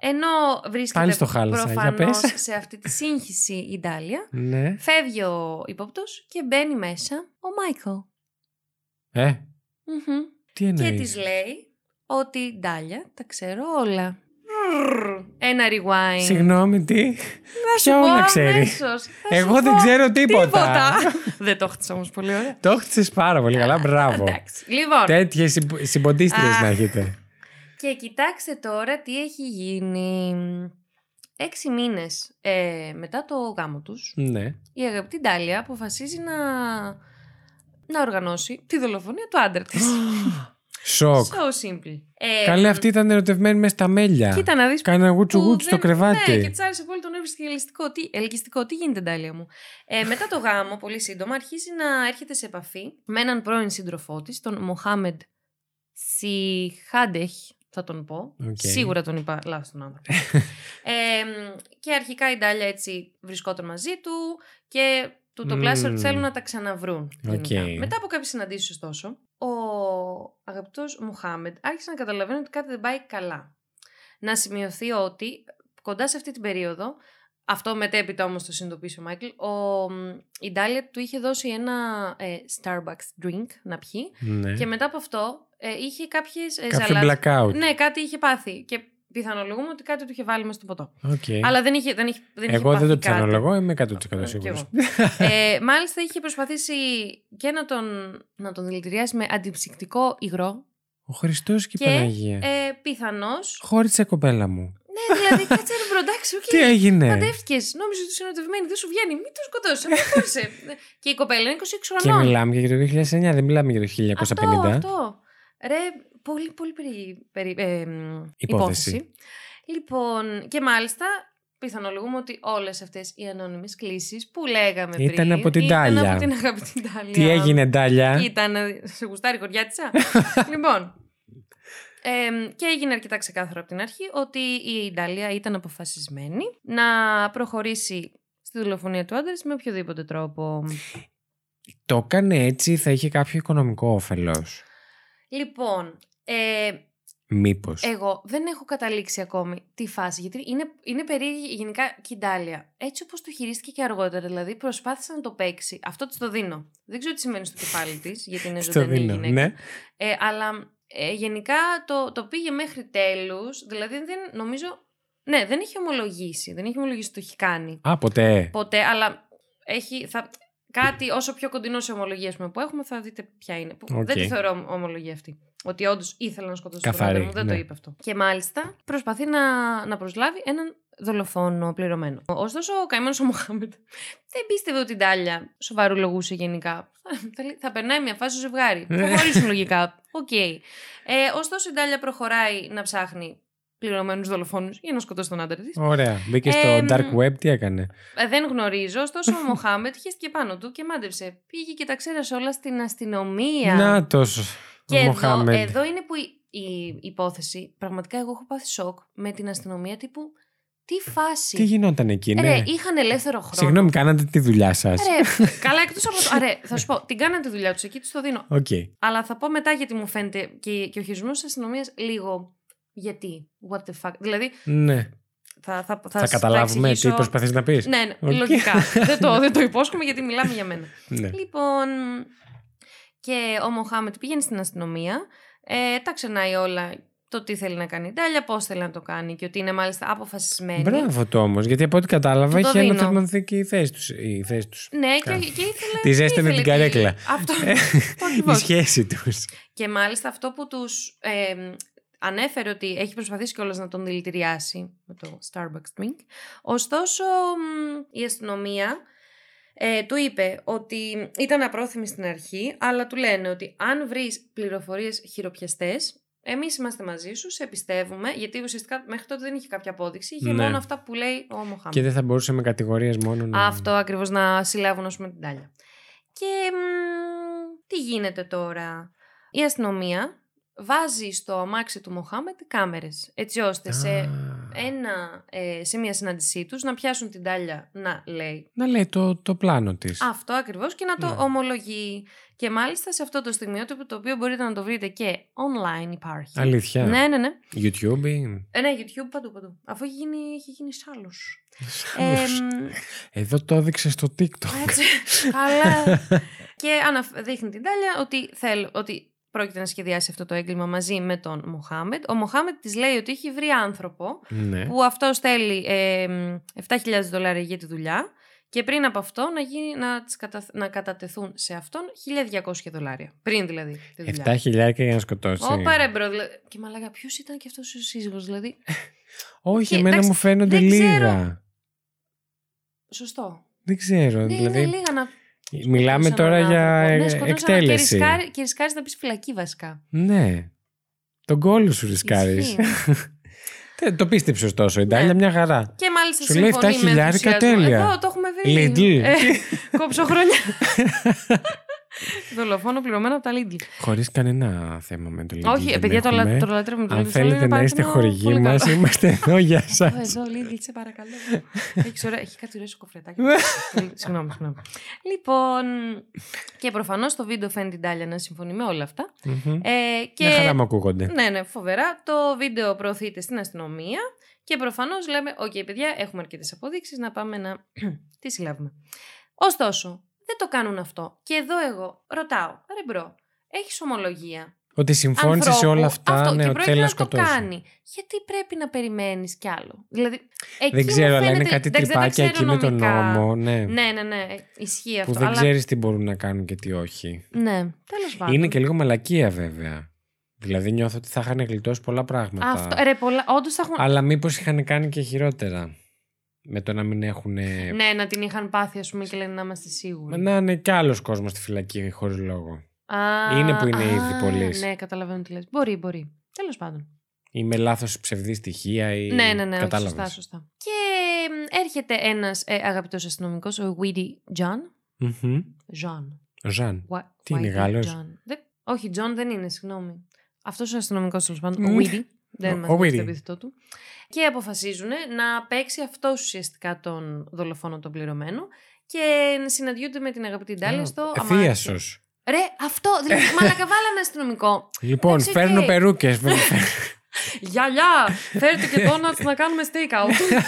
Ενώ βρίσκεται Πάλι στο χάλασα, για προφανώς πες. σε αυτή τη σύγχυση η Ντάλια, Ναι. φεύγει ο ύποπτος και μπαίνει μέσα ο Μάικλ. Ε, Μμμ. τι Και εννοείς; της λέει ότι Ντάλια τα ξέρω όλα. Ένα rewind. Συγγνώμη, τι; Να σου Ποια πω όλα ξέρει; αμέσως. Θα Εγώ σου δεν πω ξέρω τίποτα. Τίποτα. [laughs] δεν το έχτισα όμως πολύ ωραία. Το έχτισε πάρα πολύ καλά, μπράβο. Εντάξει. Λοιπόν, Τέτοιες συμποντίστριες Αχ. να έχετε. και κοιτάξτε τώρα τι έχει γίνει. Έξι μήνες ε, μετά το γάμο τους, Ναι. η αγαπητή Ντάλια αποφασίζει να, να οργανώσει τη δολοφονία του άντρα της. [gasps] Σοκ. so simple. Ε, Καλή αυτή ήταν ερωτευμένη μέσα στα μέλια. Κοίτα να δεις Κάνα γούτσου που γούτσου στο δεν- κρεβάτι. Ναι, και της άρεσε πολύ τον έβρισκε ελκυστικό. Τι, ελκυστικό. Τι γίνεται, Ντάλια μου; Ε, μετά το γάμο, πολύ σύντομα, αρχίζει να έρχεται σε επαφή με έναν πρώην σύντροφό της, τον Μοχάμεντ Σιχάντεχ, θα τον πω. Οκ. Σίγουρα τον είπα λάθος τον άνθρωπο. [laughs] ε, και αρχικά η Ντάλια έτσι βρισκόταν μαζί του και του το πλάσαρε ότι Μμμ. θέλουν να τα ξαναβρούν. γενικά. Οκ. Μετά από κάποιες συναντήσεις ωστόσο, ο αγαπητός Μοχάμεντ άρχισε να καταλαβαίνει ότι κάτι δεν πάει καλά. Να σημειωθεί ότι κοντά σε αυτή την περίοδο, αυτό μετέπειτα όμως το συνειδητοποίησε ο Μάικλ, ο, η Ντάλια του είχε δώσει ένα ε, Starbucks drink να πιει Ναι. και μετά από αυτό ε, είχε κάποιες ε, Κάποιο ζαλά- blackout. Ναι, κάτι είχε πάθει και πιθανολογούμε ότι κάτι του είχε βάλει μέσα στο ποτό. Οκ. Αλλά δεν είχε, δεν είχε, δεν είχε Εγώ δεν πάθει το κάτι. πιθανολογώ, είμαι 100% Ε, σίγουρος. κι ε, μάλιστα είχε προσπαθήσει και να τον, να τον δηλητηριάσει με αντιψυκτικό υγρό Ο Χριστός και η Και, Παναγία. ε, πιθανώς Χώρισε κοπέλα μου. Ναι, δηλαδή, κάτσε ρε bro, εντάξει, οκ. Τι έγινε; Παντρεύτηκες, νόμιζες ότι είσαι ερωτευμένη, δεν σου βγαίνει. Μην το σκοτώσεις, μην χώρισε. και η κοπέλα είναι 26 Και χρονών. μιλάμε και για το 2009, δεν μιλάμε για το 1950. Αυτό, αυτό. Ρε, πολύ, πολύ περί, περί, ε, μ, Υπόθεση. υπόθεση. Λοιπόν, και μάλιστα πιθανολογούμε ότι όλες αυτές οι ανώνυμες κλήσεις που λέγαμε πριν Ήταν από την ήταν Ντάλια. από την αγαπητή Ντάλια. Τι έγινε, Ντάλια. Ήταν, σε γουστάρει η κοριάτισα. [laughs] λοιπόν, ε, και έγινε αρκετά ξεκάθαρο από την αρχή ότι η Ντάλια ήταν αποφασισμένη να προχωρήσει στη δολοφονία του άντρας με οποιοδήποτε τρόπο. Το έκανε έτσι, θα είχε κάποιο οικονομικό όφελος. Λοιπόν, ε, Μήπως. Εγώ δεν έχω καταλήξει ακόμη τη φάση, γιατί είναι, είναι περίεργη γενικά και η Ντάλια. Έτσι όπως το χειρίστηκε και αργότερα, δηλαδή προσπάθησε να το παίξει. Αυτό της το δίνω. Δεν ξέρω τι σημαίνει στο κεφάλι της, γιατί είναι Στο ζωντανή δίνω, γυναίκα. ναι. Ε, αλλά ε, γενικά το, το πήγε μέχρι τέλους, δηλαδή δεν νομίζω... Ναι, δεν έχει ομολογήσει, δεν έχει ομολογήσει ότι το έχει κάνει Α, ποτέ. ποτέ, αλλά έχει... Θα, κάτι όσο πιο κοντινό σε ομολογία ας πούμε, που έχουμε θα δείτε ποια είναι. Που Οκ. Δεν τη θεωρώ ομ- ομολογία αυτή. Ότι όντως ήθελα να σκοτώσω τον Καθαρή, άντρα μου, δεν ναι. το είπε αυτό. Και μάλιστα προσπαθεί να, να προσλάβει έναν δολοφόνο πληρωμένο. Ωστόσο, ο καημένος ο Μοχάμετ δεν πίστευε ότι η Ντάλια σοβαρολογούσε γενικά. Θα, θα περνάει μια φάση στο ζευγάρι. Θα χωρίσουν λογικά. Οκ. Ε, ωστόσο, η Ντάλια προχωράει να ψάχνει πληρωμένους δολοφόνους για να σκοτώσει τον άντρα της. Ωραία. Μπήκε στο Εμ, Dark Web, τι έκανε; Ε, δεν γνωρίζω, ωστόσο ο [laughs] Μοχάμετ χέστηκε πάνω του και μάντεψε. Πήγε και τα ξέρασε όλα στην αστυνομία. Να τόσο. και ο εδώ, Μοχάμεντ. εδώ είναι που η, η υπόθεση, πραγματικά εγώ έχω πάθει σοκ με την αστυνομία τύπου. Τι φάση. Τι γινόταν εκεί, ναι. Ρε, είχαν ελεύθερο χρόνο. Συγγνώμη, κάνατε τη δουλειά σας. Ρε, [laughs] καλά, εκτός από το. Ρε, θα σου πω, την κάνανε τη δουλειά τους, εκεί τους το δίνω. Οκ. Αλλά θα πω μετά γιατί μου φαίνεται και, και ο χειρισμός της αστυνομίας λίγο. Γιατί. What the fuck. Δηλαδή, Ναι. θα, θα, θα, Θα καταλάβουμε τι εξηγήσω- προσπαθείς να πεις. Ναι, ναι, Οκ. λογικά. [laughs] δεν, το, δεν το υπόσχομαι γιατί μιλάμε για μένα. Ναι. Λοιπόν, και ο Μοχάμετ πήγαινε στην αστυνομία, ε, τα ξερνάει όλα το τι θέλει να κάνει η Ντάλια, πώς θέλει να το κάνει και ότι είναι μάλιστα αποφασισμένη. Μπράβο το όμως, γιατί από ό,τι κατάλαβα Του το έχει ένα δίνω. θερμανθεί και η θέση τους. Η θέση τους. Ναι, και, Καλά. και ήθελε. Τη ζέστανε ήθελε την καρέκλα. Αυτό. Ε, [laughs] αυτό η ακριβώς. σχέση τους. Και μάλιστα αυτό που τους ε, ανέφερε ότι έχει προσπαθήσει κιόλας να τον δηλητηριάσει με το Starbucks drink. Ωστόσο μ, η αστυνομία ε, του είπε ότι ήταν απρόθυμη στην αρχή, αλλά του λένε ότι αν βρεις πληροφορίες χειροπιαστές, εμείς είμαστε μαζί σου, σε πιστεύουμε, γιατί ουσιαστικά μέχρι τότε δεν είχε κάποια απόδειξη, είχε Ναι. μόνο αυτά που λέει ο Μοχάμ. Και δεν θα μπορούσε με κατηγορίες μόνο να. Αυτό ακριβώς να συλλάβουν ας πούμε την τάλια. Και μ, τι γίνεται τώρα; Η αστυνομία βάζει στο αμάξι του Μοχάμετ κάμερες έτσι ώστε σε, Α. ένα, ε, σε μια συνάντησή τους να πιάσουν την τάλια να λέει Να λέει το, το πλάνο της. αυτό ακριβώς και να το Ναι. ομολογεί. Και μάλιστα σε αυτό το στιγμιότυπο το οποίο μπορείτε να το βρείτε και online υπάρχει. Αλήθεια. Ναι, ναι, ναι. YouTube ή. Ε, ναι, YouTube παντού, παντού. Αφού έχει γίνει, έχει γίνει σάλος. Εδώ το έδειξε στο TikTok. Έτσι, καλά. [laughs] και αναφ- δείχνει την Τάλια ότι, θέλ, ότι πρόκειται να σχεδιάσει αυτό το έγκλημα μαζί με τον Μοχάμετ. Ο Μοχάμετ της λέει ότι έχει βρει άνθρωπο ναι. που αυτός θέλει ε, μ, 7.000 δολάρια για τη δουλειά και πριν από αυτό να, γίνει, να, τις κατα- να κατατεθούν σε αυτόν 1.200 δολάρια. Πριν δηλαδή τη δουλειά. 7 χιλιάρια για να σκοτώσει. Ω ρε bro, δηλαδή. Και μαλάκα, ποιος ήταν και αυτός ο σύζυγος, δηλαδή; Όχι, Και, εμένα εντάξει, μου φαίνονται δεν λίγα. ξέρω. Σωστό. Δεν ξέρω. Ναι, δηλαδή, είναι λίγα να. Μιλάμε σκοτώσαν τώρα έναν για άνθρωπο. Ναι, ε, σκοτώσαν εκτέλεση. Και, ρισκάρει, και ρισκάρεις να πεις φυλακή βασικά. Ναι. Τον κώλο σου ρισκάρεις. Ισχύει. [laughs] το πίστεψες ωστόσο. Η Ντάλια Ναι. μια χαρά. Και μάλιστα Σου λέει συμφωνεί 7 με χιλιάρικα, ενθουσιασμό. τέλεια. Εδώ το έχουμε βρει. Lidl. Ε, κόψω χρόνια. [laughs] Δολοφόνο πληρωμένο από τα Lidl. Χωρίς κανένα θέμα με το Lidl. Όχι, δεν παιδιά, το, λα- έχουμε. το λατρεύουμε το Αν Lidl. θέλετε Είναι να είστε παραπάνω χορηγοί πολύ μας, καλό. είμαστε εδώ για εσά. Εδώ, εδώ, Lidl, σε παρακαλώ. έχεις, ωραία, έχει κάτι ωραίο σοκοφρετάκι. [laughs] συγγνώμη, συγγνώμη. Λοιπόν, και προφανώς το βίντεο φαίνεται την Τάλια να συμφωνεί με όλα αυτά. Ε, και... Μια χαρά μου ακούγονται. Ναι, ναι, φοβερά. Το βίντεο προωθείται στην αστυνομία και προφανώς λέμε: Οκ, παιδιά, έχουμε αρκετές αποδείξεις να πάμε να [clears throat] τις συλλάβουμε. Ωστόσο, δεν το κάνουν αυτό. Και εδώ εγώ ρωτάω: Ρε bro, έχεις ομολογία; Ότι συμφώνησες σε ανθρώπου, όλα αυτά, αυτό, ναι, και ότι πρόκειται θέλει να να το σκοτώσει. κάνει. Γιατί πρέπει να περιμένεις κι άλλο; Δηλαδή, εκεί Δεν μου ξέρω, αλλά είναι φαίνεται- κάτι εντάξει, δεν τα τρυπάκια εκεί ξέρω με τον νομικά. νόμο. Ναι. Ναι, ναι, ναι, ισχύει Που αυτό. δεν αλλά... ξέρεις τι μπορούν να κάνουν και τι όχι. Ναι, τέλος πάντων. Είναι και λίγο μαλακία βέβαια. Δηλαδή νιώθω ότι θα είχαν γλιτώσει πολλά πράγματα. Αυτό, ρε, πολλά, όντως θα έχουν... Αλλά μήπως είχαν κάνει και χειρότερα. Με το να μην έχουν. Ναι, να την είχαν πάθει, ας πούμε, και λένε να είμαστε σίγουροι. Να είναι κι άλλος κόσμος στη φυλακή χωρίς λόγο. Α, Είναι που είναι α, ήδη πολλής. Ναι, καταλαβαίνω τι λες. Μπορεί, μπορεί. Τέλος πάντων. Ή με λάθος ψευδή στοιχεία ή. Ναι, ναι, ναι, όχι, Κατάλαβες. σωστά, σωστά. Και μ, έρχεται ένας ε, αγαπητός αστυνομικός, ο Weedy John. Μμμ. John. Ο Ζαν. Wha- Τι είναι, Whitey Γάλλος; John. Δεν... Όχι, John δεν είναι, συγγνώμη. Αυτός ο αστυνομικός τέλος πάντων, ο Μμ. Weedy. Δεν Ο- μας ο δώσει Weedy. το επίθετό του. Και αποφασίζουν να παίξει αυτός ουσιαστικά τον δολοφόνο τον πληρωμένο και συναντιούνται με την αγαπητή Ντάλια στο αμάξι. Θίασος. Ρε, αυτό. Δηλαδή, [laughs] μαλακα βάλαμε αστυνομικό. Λοιπόν, Εντάξει, φέρνω οκ. περούκες. [laughs] Γυαλιά! Φέρτε και [laughs] donuts να κάνουμε stake-out.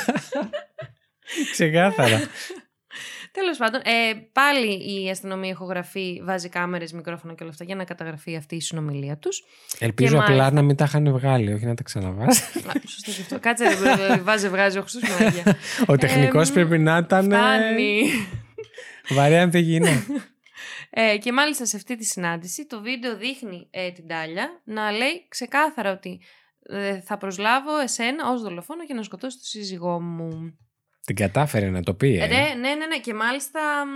Ξεκάθαρα. Τέλος πάντων, ε, πάλι η αστυνομία ηχογραφεί, βάζει κάμερες, μικρόφωνα και όλα αυτά για να καταγραφεί αυτή η συνομιλία τους. Ελπίζω μάλιστα- απλά να μην τα είχαν βγάλει, όχι να τα ξαναβάσει. [laughs] Σωστό και αυτό. Κάτσε ρε, bro, βάζει, βγάζει ο Χριστός μάγια. Ο τεχνικός Εμ, πρέπει να ήταν. ε, Φτάνει. Βαρέα ανθιγεινά. [laughs] Ε, και μάλιστα σε αυτή τη συνάντηση το βίντεο δείχνει ε, την Ντάλια να λέει ξεκάθαρα ότι ε, θα προσλάβω εσένα ως δολοφόνο και να σκοτώσω τον σύζυγό μου. Την κατάφερε να το πει. ε. Ρε, ναι, ναι, ναι. Και μάλιστα μ,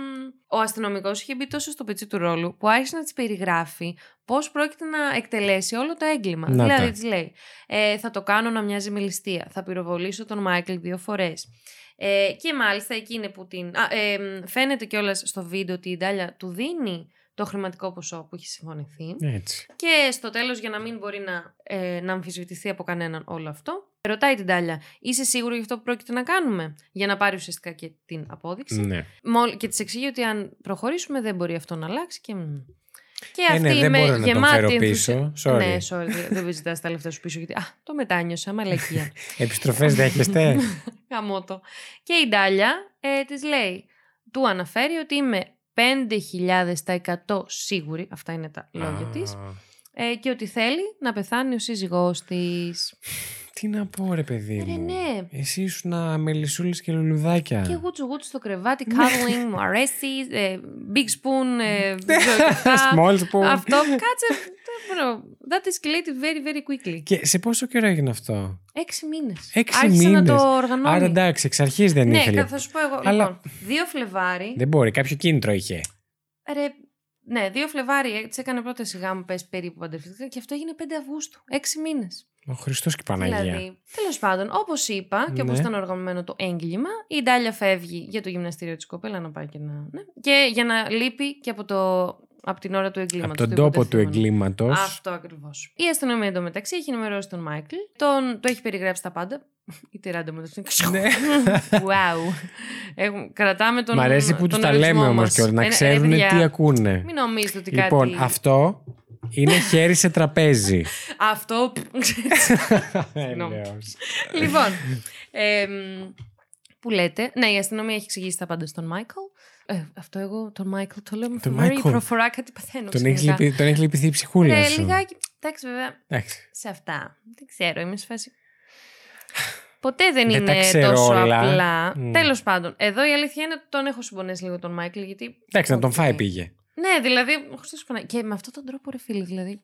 ο αστυνομικός είχε μπει τόσο στο πετσί του ρόλου που άρχισε να της περιγράφει πώς πρόκειται να εκτελέσει όλο το έγκλημα. Να δηλαδή, τα. της λέει: ε, Θα το κάνω να μοιάζει με ληστεία. Θα πυροβολήσω τον Μάικλ δύο φορές. Ε, και μάλιστα εκείνη που την. Α, ε, μ, φαίνεται κιόλας στο βίντεο ότι η Ντάλια του δίνει το χρηματικό ποσό που έχει συμφωνηθεί. Έτσι. Και στο τέλος για να μην μπορεί να, ε, να αμφισβητηθεί από κανέναν όλο αυτό, ρωτάει την Τάλια, είσαι σίγουρο για αυτό που πρόκειται να κάνουμε, για να πάρει ουσιαστικά και την απόδειξη; Ναι. Μόλ- Και της εξηγεί ότι αν προχωρήσουμε δεν μπορεί αυτό να αλλάξει και... μ. Και Ε, ναι, αυτή δεν με μπορώ να τον γεμάτη φέρω ενθουσια- πίσω. Sorry. Ναι, sorry, δεν- δεν ζητάς τα λεφτά σου πίσω γιατί. Α, το μετάνιωσα, μαλακία. [laughs] Επιστροφές δέχεστε; [laughs] Γαμώτο. Και η Ντάλια ε, της λέει, του αναφέρει ότι είμαι 5.000 τα 100 σίγουρη, αυτά είναι τα λόγια της, Α, ε, και ότι θέλει να πεθάνει ο σύζυγός της. Τι να πω, ρε παιδί Ρε μου. ναι. Εσύ ήσουν μελισσούλες και λουλουδάκια. Και γούτσου γούτσου στο κρεβάτι, cuddling, μου [laughs] αρέσει, ε, big spoon, ε, δεν ξέρω και αυτά. [laughs] Small spoon. Αυτό, κάτσε, δεν μπορώ. That escalated very, very quickly. Και σε πόσο καιρό έγινε αυτό; Έξι μήνες. Έξι Άρχισε να μήνες. το οργανώνει. Άρα εντάξει, εξ αρχής δεν ναι, ήθελε. θα σου πω εγώ. Αλλά- Λοιπόν, 2 Φλεβάρι. Δεν μπορεί, κάποιο κίνητρο είχε. Ρε, ναι, 2 Φλεβάρι έτσι έκανε πρόταση γάμου, πες περίπου παντρευτικά και αυτό έγινε 5 Αυγούστου. Έξι μήνες. Ο Χριστός και η Παναγία. Δηλαδή, τέλος πάντων, όπως είπα και όπως Ναι. ήταν οργανωμένο το έγκλημα, η Ντάλια φεύγει για το γυμναστήριο της κοπέλα να πάει και να. Ναι, και για να λείπει και από, το, από την ώρα του εγκλήματος. Από τον τόπο του εγκλήματος. Αυτό ακριβώς. Η αστυνομία εντωμεταξύ έχει ενημερώσει τον Μάικλ. Τον, το έχει περιγράψει τα πάντα. Η τυράντα μου [laughs] Ναι. wow. Έχουμε, κρατάμε τον. Μ' αρέσει που τον τους τα λέμε ορισμό όμως μας. και να Ε, ε, ξέρουν παιδιά, τι ακούνε. Μην νομίζετε ότι Λοιπόν, κάτι. αυτό είναι χέρι σε τραπέζι. [laughs] Αυτό. Έλεος. λοιπόν. εμ, που λέτε. Ναι, η αστυνομία έχει εξηγήσει τα πάντα στον Μάικλ. Ε, αυτό εγώ τον Μάικλ το λέω με Τον φοβερή Μάικλ. προφορά, κάτι παθαίνω. Τον έχεις ξαφνικά. λυπη- τον έχεις λυπηθεί η ψυχούλα Ε, σου. λιγάκι. Εντάξει, βέβαια, Εντάξει. σε αυτά. Δεν ξέρω, είμαι σε φάση. Ποτέ δεν, Δεν τα είναι ξέρω τόσο όλα. απλά. Μμ. Τέλος πάντων, εδώ η αλήθεια είναι ότι τον έχω συμπονέσει λίγο τον Μάικλ, γιατί. Εντάξει, να τον Οκ. φάει πήγε. Ναι, δηλαδή. ο Χριστός Παναγία. Και με αυτόν τον τρόπο, ρε φίλε, δηλαδή.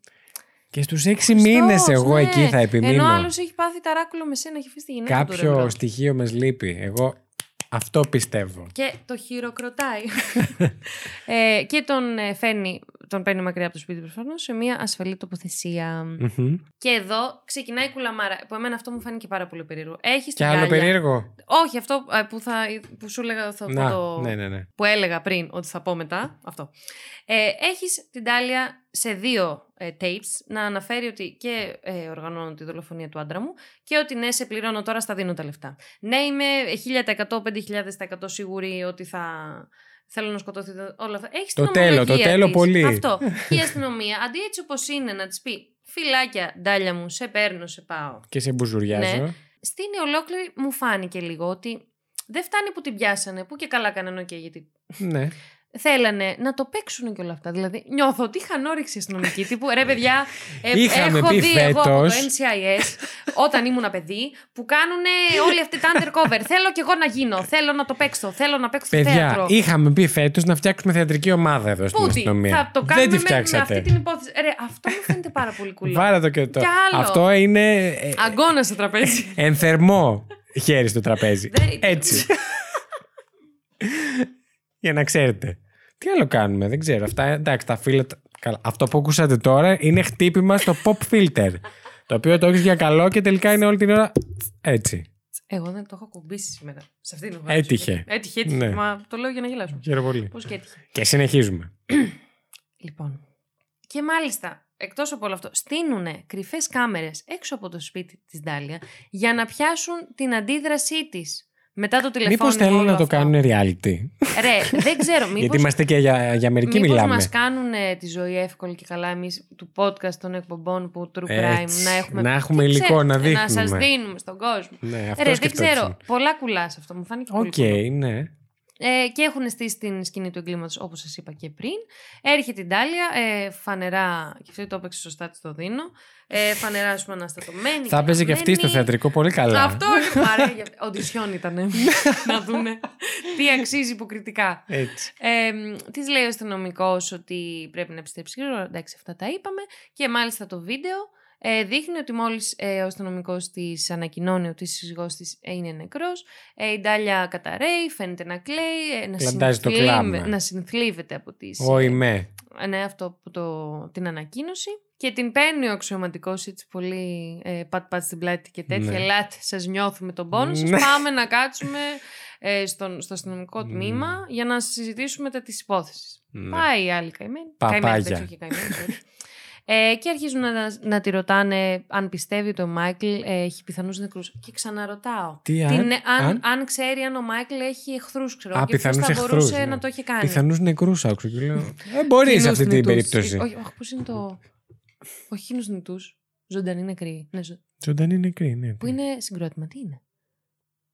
Και στους έξι μήνες Χριστός, εγώ ναι. εκεί θα επιμείνω. Ενώ άλλος έχει πάθει ταράκουλο με σένα, έχει αφήσει τη γυναίκα του. ρε, Κάποιο bro. στοιχείο με λείπει. Εγώ αυτό πιστεύω. Και το χειροκροτάει. [laughs] ε, και τον ε, φέρνει, τον παίρνει μακριά από το σπίτι προφανώς σε μια ασφαλή τοποθεσία. Μμμ. Και εδώ ξεκινάει η κουλαμάρα. Που εμένα αυτό μου φάνηκε πάρα πολύ περίεργο. Έχει Και άλλο περίεργο. Όχι, αυτό ε, που, θα, που σου έλεγα. Θα, θα Να, το... ναι, ναι, ναι. Που έλεγα πριν ότι θα πω μετά. Αυτό. Ε, έχεις την Τάλια σε δύο ε, tapes να αναφέρει ότι και ε, οργανώνω τη δολοφονία του άντρα μου και ότι ναι, σε πληρώνω τώρα, στα δίνω τα λεφτά. Ναι, είμαι 1000%, 5000% σίγουρη ότι θα θέλω να σκοτωθείτε όλα αυτά. Έχεις Το την τέλο, το ομολογία τέλο της. πολύ. Αυτό. Και η αστυνομία, αντί έτσι όπως είναι να της πει Φιλάκια, Ντάλια μου, σε παίρνω, σε πάω. Και σε μπουζουριάζω. Ναι. Στην ολόκληρη μου φάνηκε λίγο ότι δεν φτάνει που την πιάσανε, που και καλά κάνανε, οκ, γιατί Ναι. Θέλανε να το παίξουν και όλα αυτά. Δηλαδή, νιώθω ότι είχαν όρεξη αστυνομική τύπου. Ρε, παιδιά, ε, Είχαμε έχω πει δει εγώ από το φέτος- NCIS όταν ήμουν παιδί που κάνουν όλοι αυτοί τα undercover. θέλω κι εγώ να γίνω. Θέλω να το παίξω. Θέλω να παίξω στο Παιδιά, θέατρο. είχαμε πει φέτος να φτιάξουμε θεατρική ομάδα εδώ στην Πούτι, αστυνομία. θα το Δεν κάνουμε τη με, με φτιάξατε. αυτή την υπόθεση. Ρε, αυτό μου φαίνεται πάρα πολύ κουλό. Βάρα το και το. Κι άλλο. Αυτό είναι ε, Αγκώνα στο τραπέζι. ενθερμό χέρι στο τραπέζι. Δεν- Έτσι. [laughs] Για να ξέρετε. Τι άλλο κάνουμε, δεν ξέρω. Αυτά, εντάξει, τα φίλε. Καλά. Αυτό που ακούσατε τώρα είναι χτύπημα στο pop filter. το οποίο το έχεις για καλό και τελικά είναι όλη την ώρα έτσι. Εγώ δεν το έχω κουμπίσει σήμερα. Σε αυτήν την εβδομάδα. Έτυχε. Έτυχε, έτυχε. Ναι. Μα το λέω για να γελάσω. Χαίρομαι πολύ. Πώς και έτυχε. Και συνεχίζουμε. [clears throat] Λοιπόν. Και μάλιστα, εκτός από όλο αυτό, στείλουν κρυφές κάμερες έξω από το σπίτι της Ντάλια για να πιάσουν την αντίδρασή της μετά το τηλεφώνημα. Μήπω θέλουν όλο να το αυτό. κάνουν reality. Ρε, δεν ξέρω. [laughs] Γιατί Μήπως, είμαστε και για, για μερική μήπως μιλάμε. μας κάνουν τη ζωή εύκολη και καλά εμείς του podcast των εκπομπών που True Έτσι, Crime να έχουμε, να έχουμε Τι υλικό ξέρω, να Να σας δείχνουμε. δίνουμε στον κόσμο. Ναι, αυτός Ρε, δεν σκεφτόντουσαν. ξέρω. Πολλά κουλά σε αυτό. Μου φάνηκε πολύ Οκ, κουλό. ναι. Ε, και έχουν στήσει την σκηνή του εγκλήματος όπως σας είπα και πριν. Έρχεται η Ντάλια, ε, φανερά, και αυτό το έπαιξε σωστά της το δίνω, ε, φανερά ας πούμε αναστατωμένη. Θα έπαιζε και αυτή στο γραμμένη. θεατρικό πολύ καλά. Αυτό είναι παρέα. Οντισιόν ήταν. να δούνε τι αξίζει υποκριτικά. Έτσι. Ε, της λέει ο αστυνομικός ότι πρέπει να επιστρέψει γρήγορα. Εντάξει, αυτά τα είπαμε. Και μάλιστα το βίντεο ε, δείχνει ότι μόλις ε, ο αστυνομικός της ανακοινώνει ότι η σύζυγός της είναι νεκρός, ε, η Ντάλια καταραίει, φαίνεται να κλαίει, ε, να, Κλαντάζει το συνθλίβε- κλάμα. να συνθλίβεται από τις, Όχι με. ε, ναι, αυτό που το, την ανακοίνωση. Και την παίρνει ο αξιωματικός έτσι πολύ ε, πατ-πατ στην πλάτη και τέτοια. Ναι. Ελάτε, σας νιώθουμε τον πόνο σας. Ναι. Πάμε να κάτσουμε [laughs] ε, στον, στο αστυνομικό Μμ. τμήμα για να συζητήσουμε τα της υπόθεσης. Ναι. Πάει η άλλη καημένη. Παπάγια. Καημένη, δεν είχε καημένη, [laughs] sorry. Ε, και αρχίζουν να, να τη ρωτάνε αν πιστεύει ότι ο Μάικλ ε, έχει πιθανούς νεκρούς. Και ξαναρωτάω. Τι, αν- την- αν, αν; αν ξέρει αν ο Μάικλ έχει εχθρούς, ξέρω. Α, και πώς πιθανούς θα εχθρούς, μπορούσε ναι. να το έχει κάνει. Πιθανούς νεκρούς άκουσα και λέω. [laughs] Ε, μπορείς σε Κοινούς αυτή την νητούς. περίπτωση. Ε, Όχι, όχι, πώς είναι το... όχι κοινούς νητούς. Ζωντανή νεκροί. Ναι, ζω- Ζωντανή νεκρή, ναι. Που είναι συγκρότημα. Τι είναι;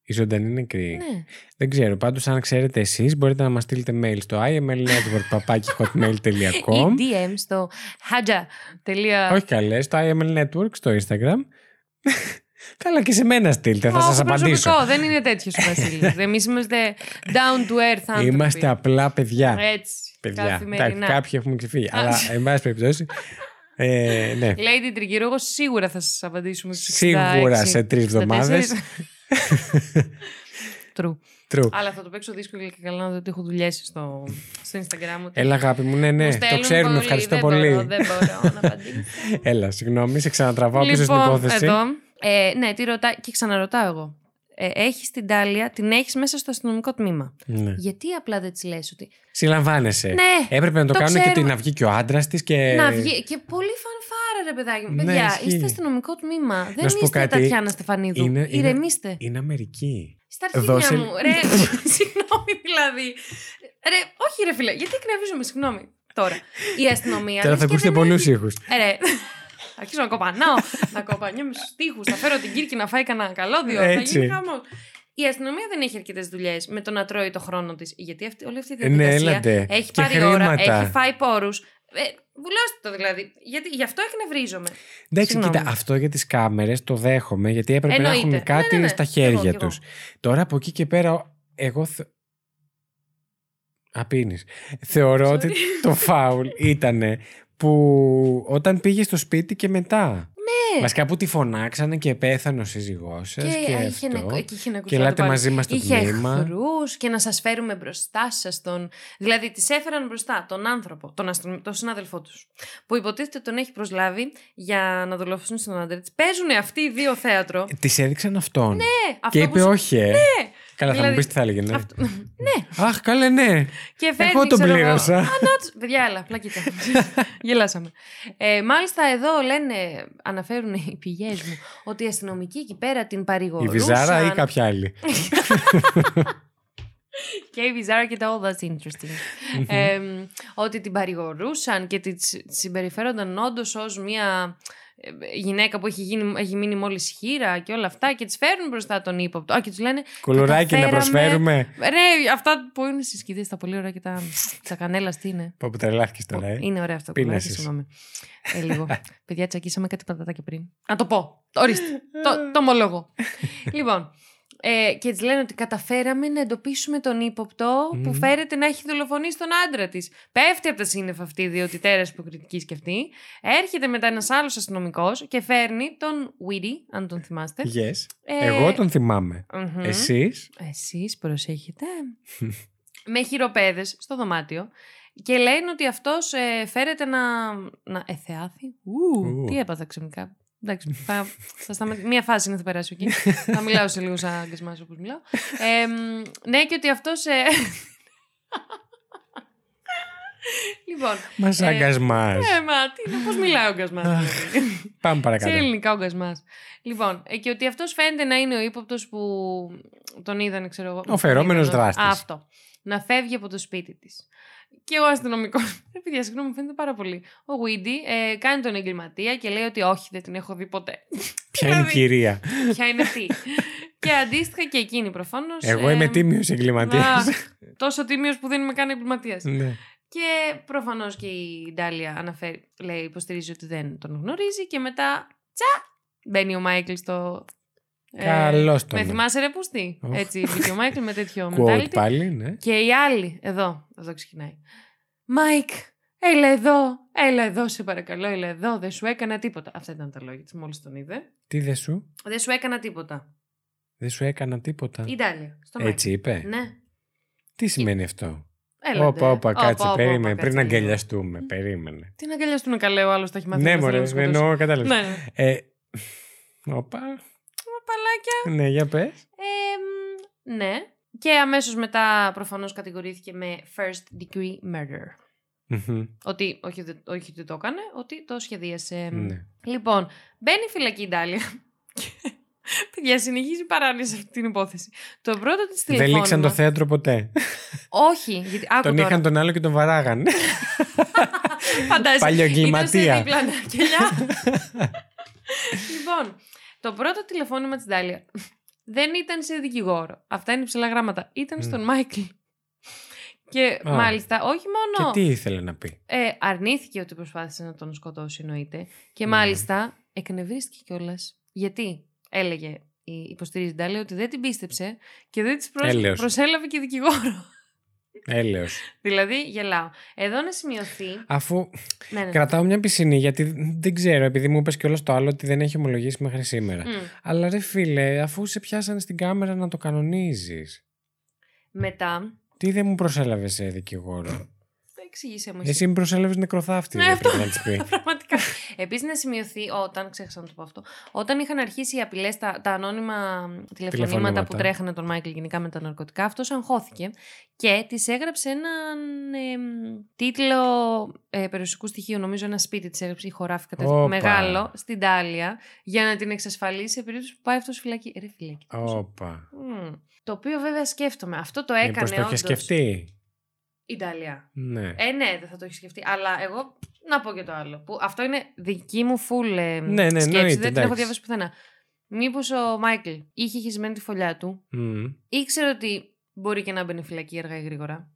Η ζωντανή νεκρή. Ναι. Δεν ξέρω. Πάντως αν ξέρετε εσείς μπορείτε να μας στείλετε mail στο imlnetwork.hotmail.com Ή DM στο haja. Όχι καλές, στο IML Network στο Instagram. [laughs] Καλά και σε μένα στείλτε, θα σας απαντήσω. Προσωπικό, δεν είναι τέτοιος ο Βασίλης. [laughs] Εμείς είμαστε down to earth άνθρωποι. Είμαστε απλά παιδιά. Έτσι. παιδιά. καθημερινά. Εντάξει, κάποιοι έχουμε ξεφύγει. αλλά, εν πάση περιπτώσει. Ε, ναι. Lady Trigger, εγώ σίγουρα θα σας απαντήσουμε στους Σίγουρα 66, σε τρεις 64. εβδομάδες. [laughs] True. True. Αλλά θα το παίξω δύσκολο και καλά να δω ότι έχω δουλειέ στο, στο Instagram. Ότι Έλα, αγάπη μου, ναι, ναι, μου το στέλνουν ξέρουμε. πολύ, Ευχαριστώ δεν πολύ. Μπορώ, δεν μπορώ να [laughs] απαντήσω. Έλα, συγγνώμη, σε ξανατραβάω πίσω στην λοιπόν, υπόθεση. εδώ. Ε, ναι, τι ρωτά και ξαναρωτάω εγώ. Ε, έχεις την Τάλια, την έχεις μέσα στο αστυνομικό τμήμα. Ναι. Γιατί απλά δεν της λες ότι. Συλλαμβάνεσαι. Ναι, Έπρεπε να το, το κάνουν και ξέρουμε. την να βγει και ο άντρας της και. Να βγει. Και πολύ φανφάρα, ρε παιδάκι μου. Ναι, Παιδιά, ισχύει. είστε αστυνομικό τμήμα. Δεν Να σου πω είστε κάτι, Τατιάνα Στεφανίδου. είναι- είναι- Ηρεμήστε. Είναι Αμερική. Στα αρχίδια Δώσε- μου. Ρε, [laughs] συγγνώμη δηλαδή. Ρε, όχι ρε φίλε, γιατί εκνευρίζομαι, συγγνώμη. Τώρα. Η αστυνομία. Τώρα λες θα και ακούσετε δεν πολλούς έχει- ήχους. Ε, ρε. [laughs] Αρχίζω να κοπανάω, να κοπανιώ με στους τοίχου, θα φέρω την Κύρκη να φάει κανένα καλώδιο. Θα Έτσι. γίνει χαμός. Η αστυνομία δεν έχει αρκετές δουλειές με το να τρώει το χρόνο της. Γιατί αυτή, όλη αυτή η Ε, ναι, διαδικασία έλατε. έχει Και πάρει ώρα, χρήματα. έχει φάει πόρους. Ε, βουλώστε το δηλαδή. Γιατί, γι' αυτό εκνευρίζομαι. Εντάξει, Συγγνώμη. κοίτα, αυτό για τις κάμερες το δέχομαι γιατί έπρεπε να Εννοείται. έχουν κάτι Ναι, ναι, ναι. στα Κι εγώ, χέρια κι εγώ. τους. Τώρα από εκεί και πέρα, εγώ. Θε... Απίνεις. Θεωρώ Sorry. ότι το φάουλ ήταν που όταν πήγες στο σπίτι και μετά. Ναι. Βασικά που τη φωνάξανε και πέθανε ο σύζυγός σας και, και, είχε αυτό. να, και είχε να Και ελάτε μαζί μας στο είχε τμήμα. εχθρούς και να σας φέρουμε μπροστά σας τον... Δηλαδή τις έφεραν μπροστά τον άνθρωπο, τον, αστυνομ... τον συνάδελφό τους, που υποτίθεται τον έχει προσλάβει για να δολοφονήσουν στον άντρα της. Παίζουν αυτοί οι δύο θέατρο. Τη έδειξαν αυτόν. Ναι, αυτό και που είπε σου- όχι, ε. Καλά, θα Δηλαδή, μου πεις τι θα έλεγε, ναι. Αυτό... [laughs] ναι, Αχ, καλά, ναι. και φέρνει, Εγώ τον ξέρω εγώ, πλήρωσα. «Α, να τους-» Παιδιά, έλα, πλακίτα. [laughs] Γελάσαμε. Ε, μάλιστα εδώ λένε, αναφέρουν οι πηγές μου, ότι οι αστυνομικοί εκεί πέρα την Η παρηγορούσαν. Βιζάρα ή κάποια άλλη. [laughs] Και η Βιζάρα και τα All That's Interesting. ε, ότι την παρηγορούσαν και τη τη συμπεριφέρονταν όντως ως μια ε, γυναίκα που έχει, γίνει, έχει μείνει μόλις χείρα και όλα αυτά και τη φέρνουν μπροστά τον ύποπτο. Α, και τους λένε. Κουλουράκι να «Καταφέραμε». προσφέρουμε. Ρε, αυτά που είναι στις σκηδίε, τα πολύ ωραία και τα, τα κανέλας, τι είναι; Πω που τρελάθηκε τώρα, ε. Είναι ωραία αυτό. Πίνασες. κουλουράκι, Συγγνώμη. Ε, λίγο. Παιδιά, τσακίσαμε κάτι πατατάκια πριν. Να το πω. Ορίστε. το, το ομολόγω. [laughs] λοιπόν. Ε, και της λένε ότι καταφέραμε να εντοπίσουμε τον ύποπτο που Μμμ. φέρεται να έχει δολοφονήσει τον άντρα της. Πέφτει από τα σύννεφα αυτή, διότι τέρα υποκριτική και αυτή. Έρχεται μετά ένας άλλος αστυνομικός και φέρνει τον Weedy, αν τον θυμάστε. Yes. Ε, Εγώ τον θυμάμαι. μμμ. Εσείς; Εσείς προσέχετε. με χειροπέδες στο δωμάτιο και λένε ότι αυτός ε, φέρεται να, να εθεάθει. Ου, Ου. τι έπαθα ξαφνικά. Εντάξει, θα, θα σταματήσω. Μία φάση είναι θα περάσει εκεί. θα μιλάω σε λίγο σαν αγκασμάς όπως μιλάω. Ε, μ, ναι, και ότι αυτός... Ε... λοιπόν, Μας Ε, αγκασμάς. ε, μα τι είναι, πώς μιλάει ο αγκασμάς. δηλαδή. Πάμε Σε παρακάτω. ελληνικά ο γκασμάς. Λοιπόν, ε, και ότι αυτός φαίνεται να είναι ο ύποπτος που τον είδανε, ξέρω εγώ. Ο φερόμενος τον είδανε, δράστης. Α, Αυτό. Να φεύγει από το σπίτι της. Και ο αστυνομικός. [laughs] Παιδιά, συγγνώμη, μου φαίνεται πάρα πολύ. Ο Βίντι ε, κάνει τον εγκληματία και λέει ότι όχι, δεν την έχω δει ποτέ. [laughs] Ποια είναι η Δηλαδή, κυρία; Ποια είναι αυτή; [laughs] και αντίστοιχα και εκείνη προφανώς. Εγώ είμαι τίμιος εγκληματίας. Τόσο τίμιος που δεν είμαι καν εγκληματίας. Ναι. Και προφανώς και η Ντάλια αναφέρει, λέει, υποστηρίζει ότι δεν τον γνωρίζει και μετά τσα! Μπαίνει ο Μάικλ στο. Ε, Καλώς τον. Με θυμάσαι ρε πούστη. Οχ. Έτσι μπήκε ο Μάικλ με τέτοιο Quote mentality. πάλι, ναι. Και η άλλη, εδώ, εδώ ξεκινάει. Μάικ, έλα εδώ, έλα εδώ, σε παρακαλώ, έλα εδώ, δεν σου έκανα τίποτα. Αυτά ήταν τα λόγια της, μόλις τον είδε. Τι δεν σου, Δεν σου έκανα τίποτα. δεν σου έκανα τίποτα. Η Ντάλια, στο Έτσι είπε; Μάικλ. Ναι. Τι σημαίνει αυτό; Έλα. Όπα, όπα, κάτσε, όπα, περίμενε. όπα, Πριν κάτσε λίγο. αγκαλιαστούμε, περίμενε. Τι να αγκαλιαστούν καλέ, ο άλλος τα έχει μάθει. Ναι, να μωρέ, θέλει να εννοώ, κατάλαβες. Ναι, ναι. Ε, Όπα, Παπαλάκια. ναι, για πες. Ε, μ, ναι. Και αμέσως μετά προφανώς κατηγορήθηκε με first degree murder. Μμμ, Ότι όχι, δεν- όχι ότι το έκανε, ότι το σχεδίασε. Ναι. Λοιπόν, μπαίνει φυλακή η Ντάλια. Παιδιά, συνεχίζει παράνοια σε αυτή την υπόθεση. Το πρώτο της Δεν τηλεφώνημα. λήξαν το θέατρο ποτέ. Όχι, γιατί άκου Τον τώρα. είχαν τον άλλο και τον βαράγαν. Φαντάζεσαι. Παλιοεγκληματία. Ήταν σε δίπλα κελιά. λοιπόν, το πρώτο τηλεφώνημα της Ντάλια δεν ήταν σε δικηγόρο. Αυτά είναι ψηλά γράμματα. Ήταν Μμ. στον Μάικλ. Και Α. μάλιστα, όχι μόνο. Και τι ήθελε να πει; Ε, αρνήθηκε ότι προσπάθησε να τον σκοτώσει, εννοείται. Και Ναι. μάλιστα εκνευρίστηκε κιόλας. Γιατί; Έλεγε η υποστηρίζει Ντάλια ότι δεν την πίστεψε και δεν της Έλεος. προσέλαβε και δικηγόρο. Έλεος. δηλαδή, γελάω. Εδώ να σημειωθεί. Αφού ναι, ναι. κρατάω μια πισινή, γιατί δεν ξέρω, επειδή μου είπες κιόλας το άλλο ότι δεν έχει ομολογήσει μέχρι σήμερα. Μμ. Αλλά ρε φίλε, αφού σε πιάσανε στην κάμερα να το κανονίζεις. Μετά. Τι δεν μου προσέλαβες σε δικηγόρο; Εξήγησε μου. εσύ. Εσύ με προσέλαβε νεκροθάφτη, Ναι, δεν αυτό. πρέπει να της πει. [laughs] Πραγματικά. Επίσης, να σημειωθεί όταν, ξέχασα να το πω αυτό, όταν είχαν αρχίσει οι απειλές, τα, τα ανώνυμα τηλεφωνήματα, Τηλεφωνήματα. που τρέχανε τον Μάικλ γενικά με τα ναρκωτικά, αυτός αγχώθηκε και της έγραψε έναν εμ, τίτλο ε, περιουσικού στοιχείου. Νομίζω ένα σπίτι της έγραψε ή χωράφι κατά Όπα. μεγάλο στην Τάλια για να την εξασφαλίσει σε περίπτωση που πάει αυτός στη φυλακή. Ρε φυλακή. Όπα. Μμ. Το οποίο βέβαια σκέφτομαι. Αυτό το Μήπως έκανε το είχε όντως σκεφτεί; Η Ιταλία. Ναι. Ε, ναι, δεν θα το έχεις σκεφτεί. Αλλά εγώ να πω και το άλλο. Που αυτό είναι δική μου full ε, Ναι, ναι, σκέψη. εννοείται, δεν την έχω εντάξει. διαβάσει πουθενά. Μήπως ο Μάικλ είχε χεσμένη τη φωλιά του, Μμ. ήξερε ότι μπορεί και να μπαίνει φυλακή αργά ή γρήγορα.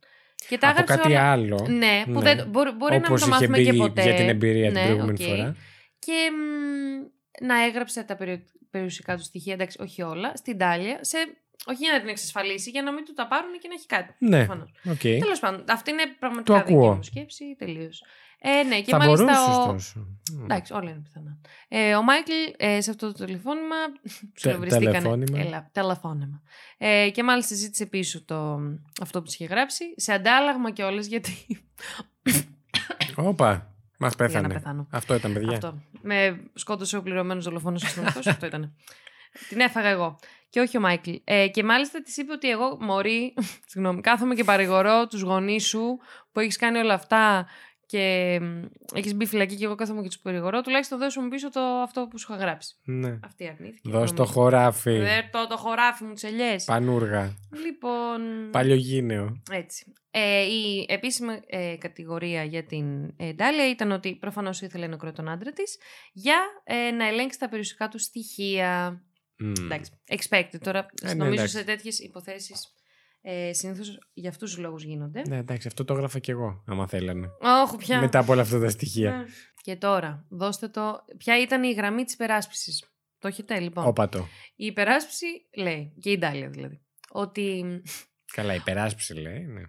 Και τα Από έγραψε κάτι όλα. άλλο. Ναι, που Ναι. δεν, μπορεί, μπορεί να μην Όπως το είχε μάθουμε μπει και ποτέ. για την εμπειρία ναι, την προηγούμενη οκ. φορά. Και μ, να έγραψε τα περι- περιουσικά του στοιχεία, εντάξει, όχι όλα, στην Ντάλια, σε, όχι για να την εξασφαλίσει, για να μην του τα πάρουν και να έχει κάτι. Ναι. προφανώς. Οκ. Τέλος πάντων, αυτή είναι πραγματικά Το δική ακούω. μου σκέψη. Τελείως. Ε, ναι, και Θα μάλιστα. μπορούσε ο... τόσο. Μμ. Εντάξει, όλα είναι πιθανά. Ε, ο Μάικλ ε, σε αυτό το τηλεφώνημα. Τε- ψιλοβριστήκανε. τηλεφώνημα. Έλα, τηλεφώνημα. Ε, και μάλιστα ζήτησε πίσω το, αυτό που τη είχε γράψει. Σε αντάλλαγμα κιόλας γιατί. Όπα. Μας για να πέθανε. πεθάνω. Αυτό ήταν, παιδιά. Αυτό. Με σκότωσε ο πληρωμένος δολοφόνος αστυνομικό. [laughs] αυτό ήταν. Την έφαγα εγώ. Και όχι ο Μάικλ. Ε, και μάλιστα της είπε ότι εγώ, Μωρή, [laughs] συγγνώμη, κάθομαι και παρηγορώ τους γονείς σου που έχεις κάνει όλα αυτά και έχεις μπει φυλακή και εγώ κάθομαι και τους παρηγορώ. Τουλάχιστον δώσου μου πίσω το, αυτό που σου είχα γράψει. Ναι. Αυτή αρνήθηκε. Δώσ' το νομίζω. χωράφι. Δε το, το χωράφι μου, τσελιές. Πανούργα. Λοιπόν. Παλιογίνεο. Έτσι. Ε, η επίσημη ε, κατηγορία για την ε, Ντάλια ήταν ότι προφανώς ήθελε να κρύο τον άντρα της για ε, να ελέγξει τα περιουσικά του στοιχεία. Μμ. Εντάξει. Expected. Τώρα, Ε, ναι, νομίζω εντάξει. σε τέτοιες υποθέσεις ε, συνήθως για αυτούς τους λόγους γίνονται. Ναι, εντάξει, αυτό το έγραφα κι εγώ, άμα θέλανε. Όχι πια. Μετά από όλα αυτά τα στοιχεία. Ναι. Και τώρα, δώστε το. Ποια ήταν η γραμμή της υπεράσπισης; Το έχετε λοιπόν; Όπατο. Η υπεράσπιση λέει, και η Ντάλια δηλαδή, ότι. [laughs] Καλά, υπεράσπιση λέει. Ναι.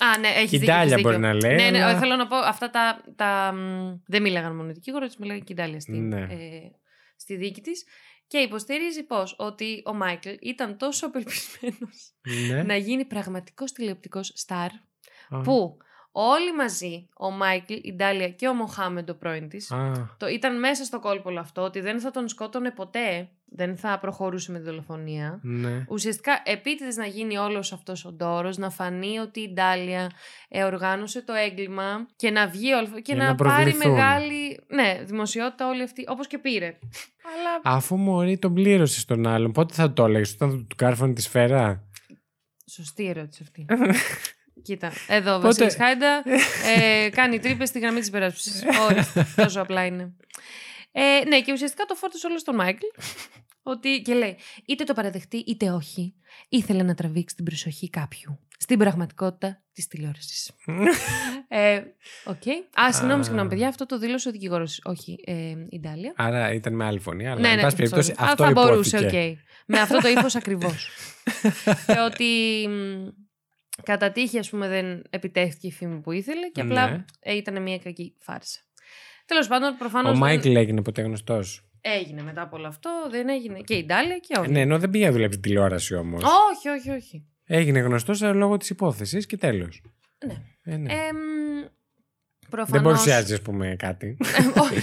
Α, ναι, έχεις Και η δίκιο. Ντάλια έχεις μπορεί δίκιο. να λέει. Ναι, ναι, αλλά- θέλω να πω αυτά τα. τα μ, δεν μίλαγαν μόνο οι δικηγόροι, έτσι μιλάγανε και η Ντάλια στη, Ναι. ε, στη δίκη της. Και υποστηρίζει πώ ότι ο Μάικλ ήταν τόσο απελπισμένος Ναι. να γίνει πραγματικός τηλεοπτικός στάρ Α. που όλοι μαζί, ο Μάικλ, η Ντάλια και ο Μοχάμεντ, ο πρώην της, Α, το ήταν μέσα στο κόλπο όλο αυτό ότι δεν θα τον σκότωνε ποτέ, δεν θα προχωρούσε με τη δολοφονία. ναι. Ουσιαστικά επίτηδες να γίνει όλος αυτός ο ντόρος, να φανεί ότι η Ντάλια ε, οργάνωσε το έγκλημα και να βγει όλο αυτό και Για να, να πάρει προβληθούν. μεγάλη ναι, δημοσιότητα όλη αυτή, όπως και πήρε. [laughs] Αλλά Αφού μωρή τον πλήρωσε στον άλλον, πότε θα το έλεγες, όταν του κάρφωνε τη σφαίρα; σωστή ερώτηση αυτή. [laughs] Κοίτα, εδώ ο Πότε- Βασίλης Χάιντα [laughs] ε, κάνει τρύπες στη γραμμή της υπεράσπισης. Ορίστε, τόσο απλά είναι. Ε, ναι, και ουσιαστικά το φόρτωσε όλο στον Μάικλ. Ότι και λέει, είτε το παραδεχτεί είτε όχι, ήθελε να τραβήξει την προσοχή κάποιου στην πραγματικότητα της τηλεόρασης. [laughs] ε, οκ. Α, συγγνώμη, Α. συγγνώμη, παιδιά, αυτό το δήλωσε ο δικηγόρος, όχι ε, η Ντάλια. Άρα ήταν με άλλη φωνή. Αλλά, ναι, εν ναι, πάση περιπτώσει, sorry. Α, αυτό θα μπορούσε, υπόθηκε. οκ. Με αυτό το ύφος [laughs] ακριβώς. και ότι μ, κατά τύχη, ας πούμε, δεν επετεύχθη η φήμη που ήθελε και απλά Ναι. ε, ήταν μια κακή φάρσα. Τέλος πάντων, προφανώς. Ο Μάικλ έγινε ποτέ γνωστός; Έγινε μετά από όλο αυτό, δεν έγινε. Και η Ντάλια και όλοι. Ναι, ενώ δεν πήγε να δουλέψει τηλεόραση όμως. Όχι, όχι, όχι. Έγινε γνωστός λόγω της υπόθεσης και τέλος. Ναι. Ε, ναι. Εμ, προφανώς... δεν παρουσιάζει, ας πούμε, κάτι. [laughs] Όχι.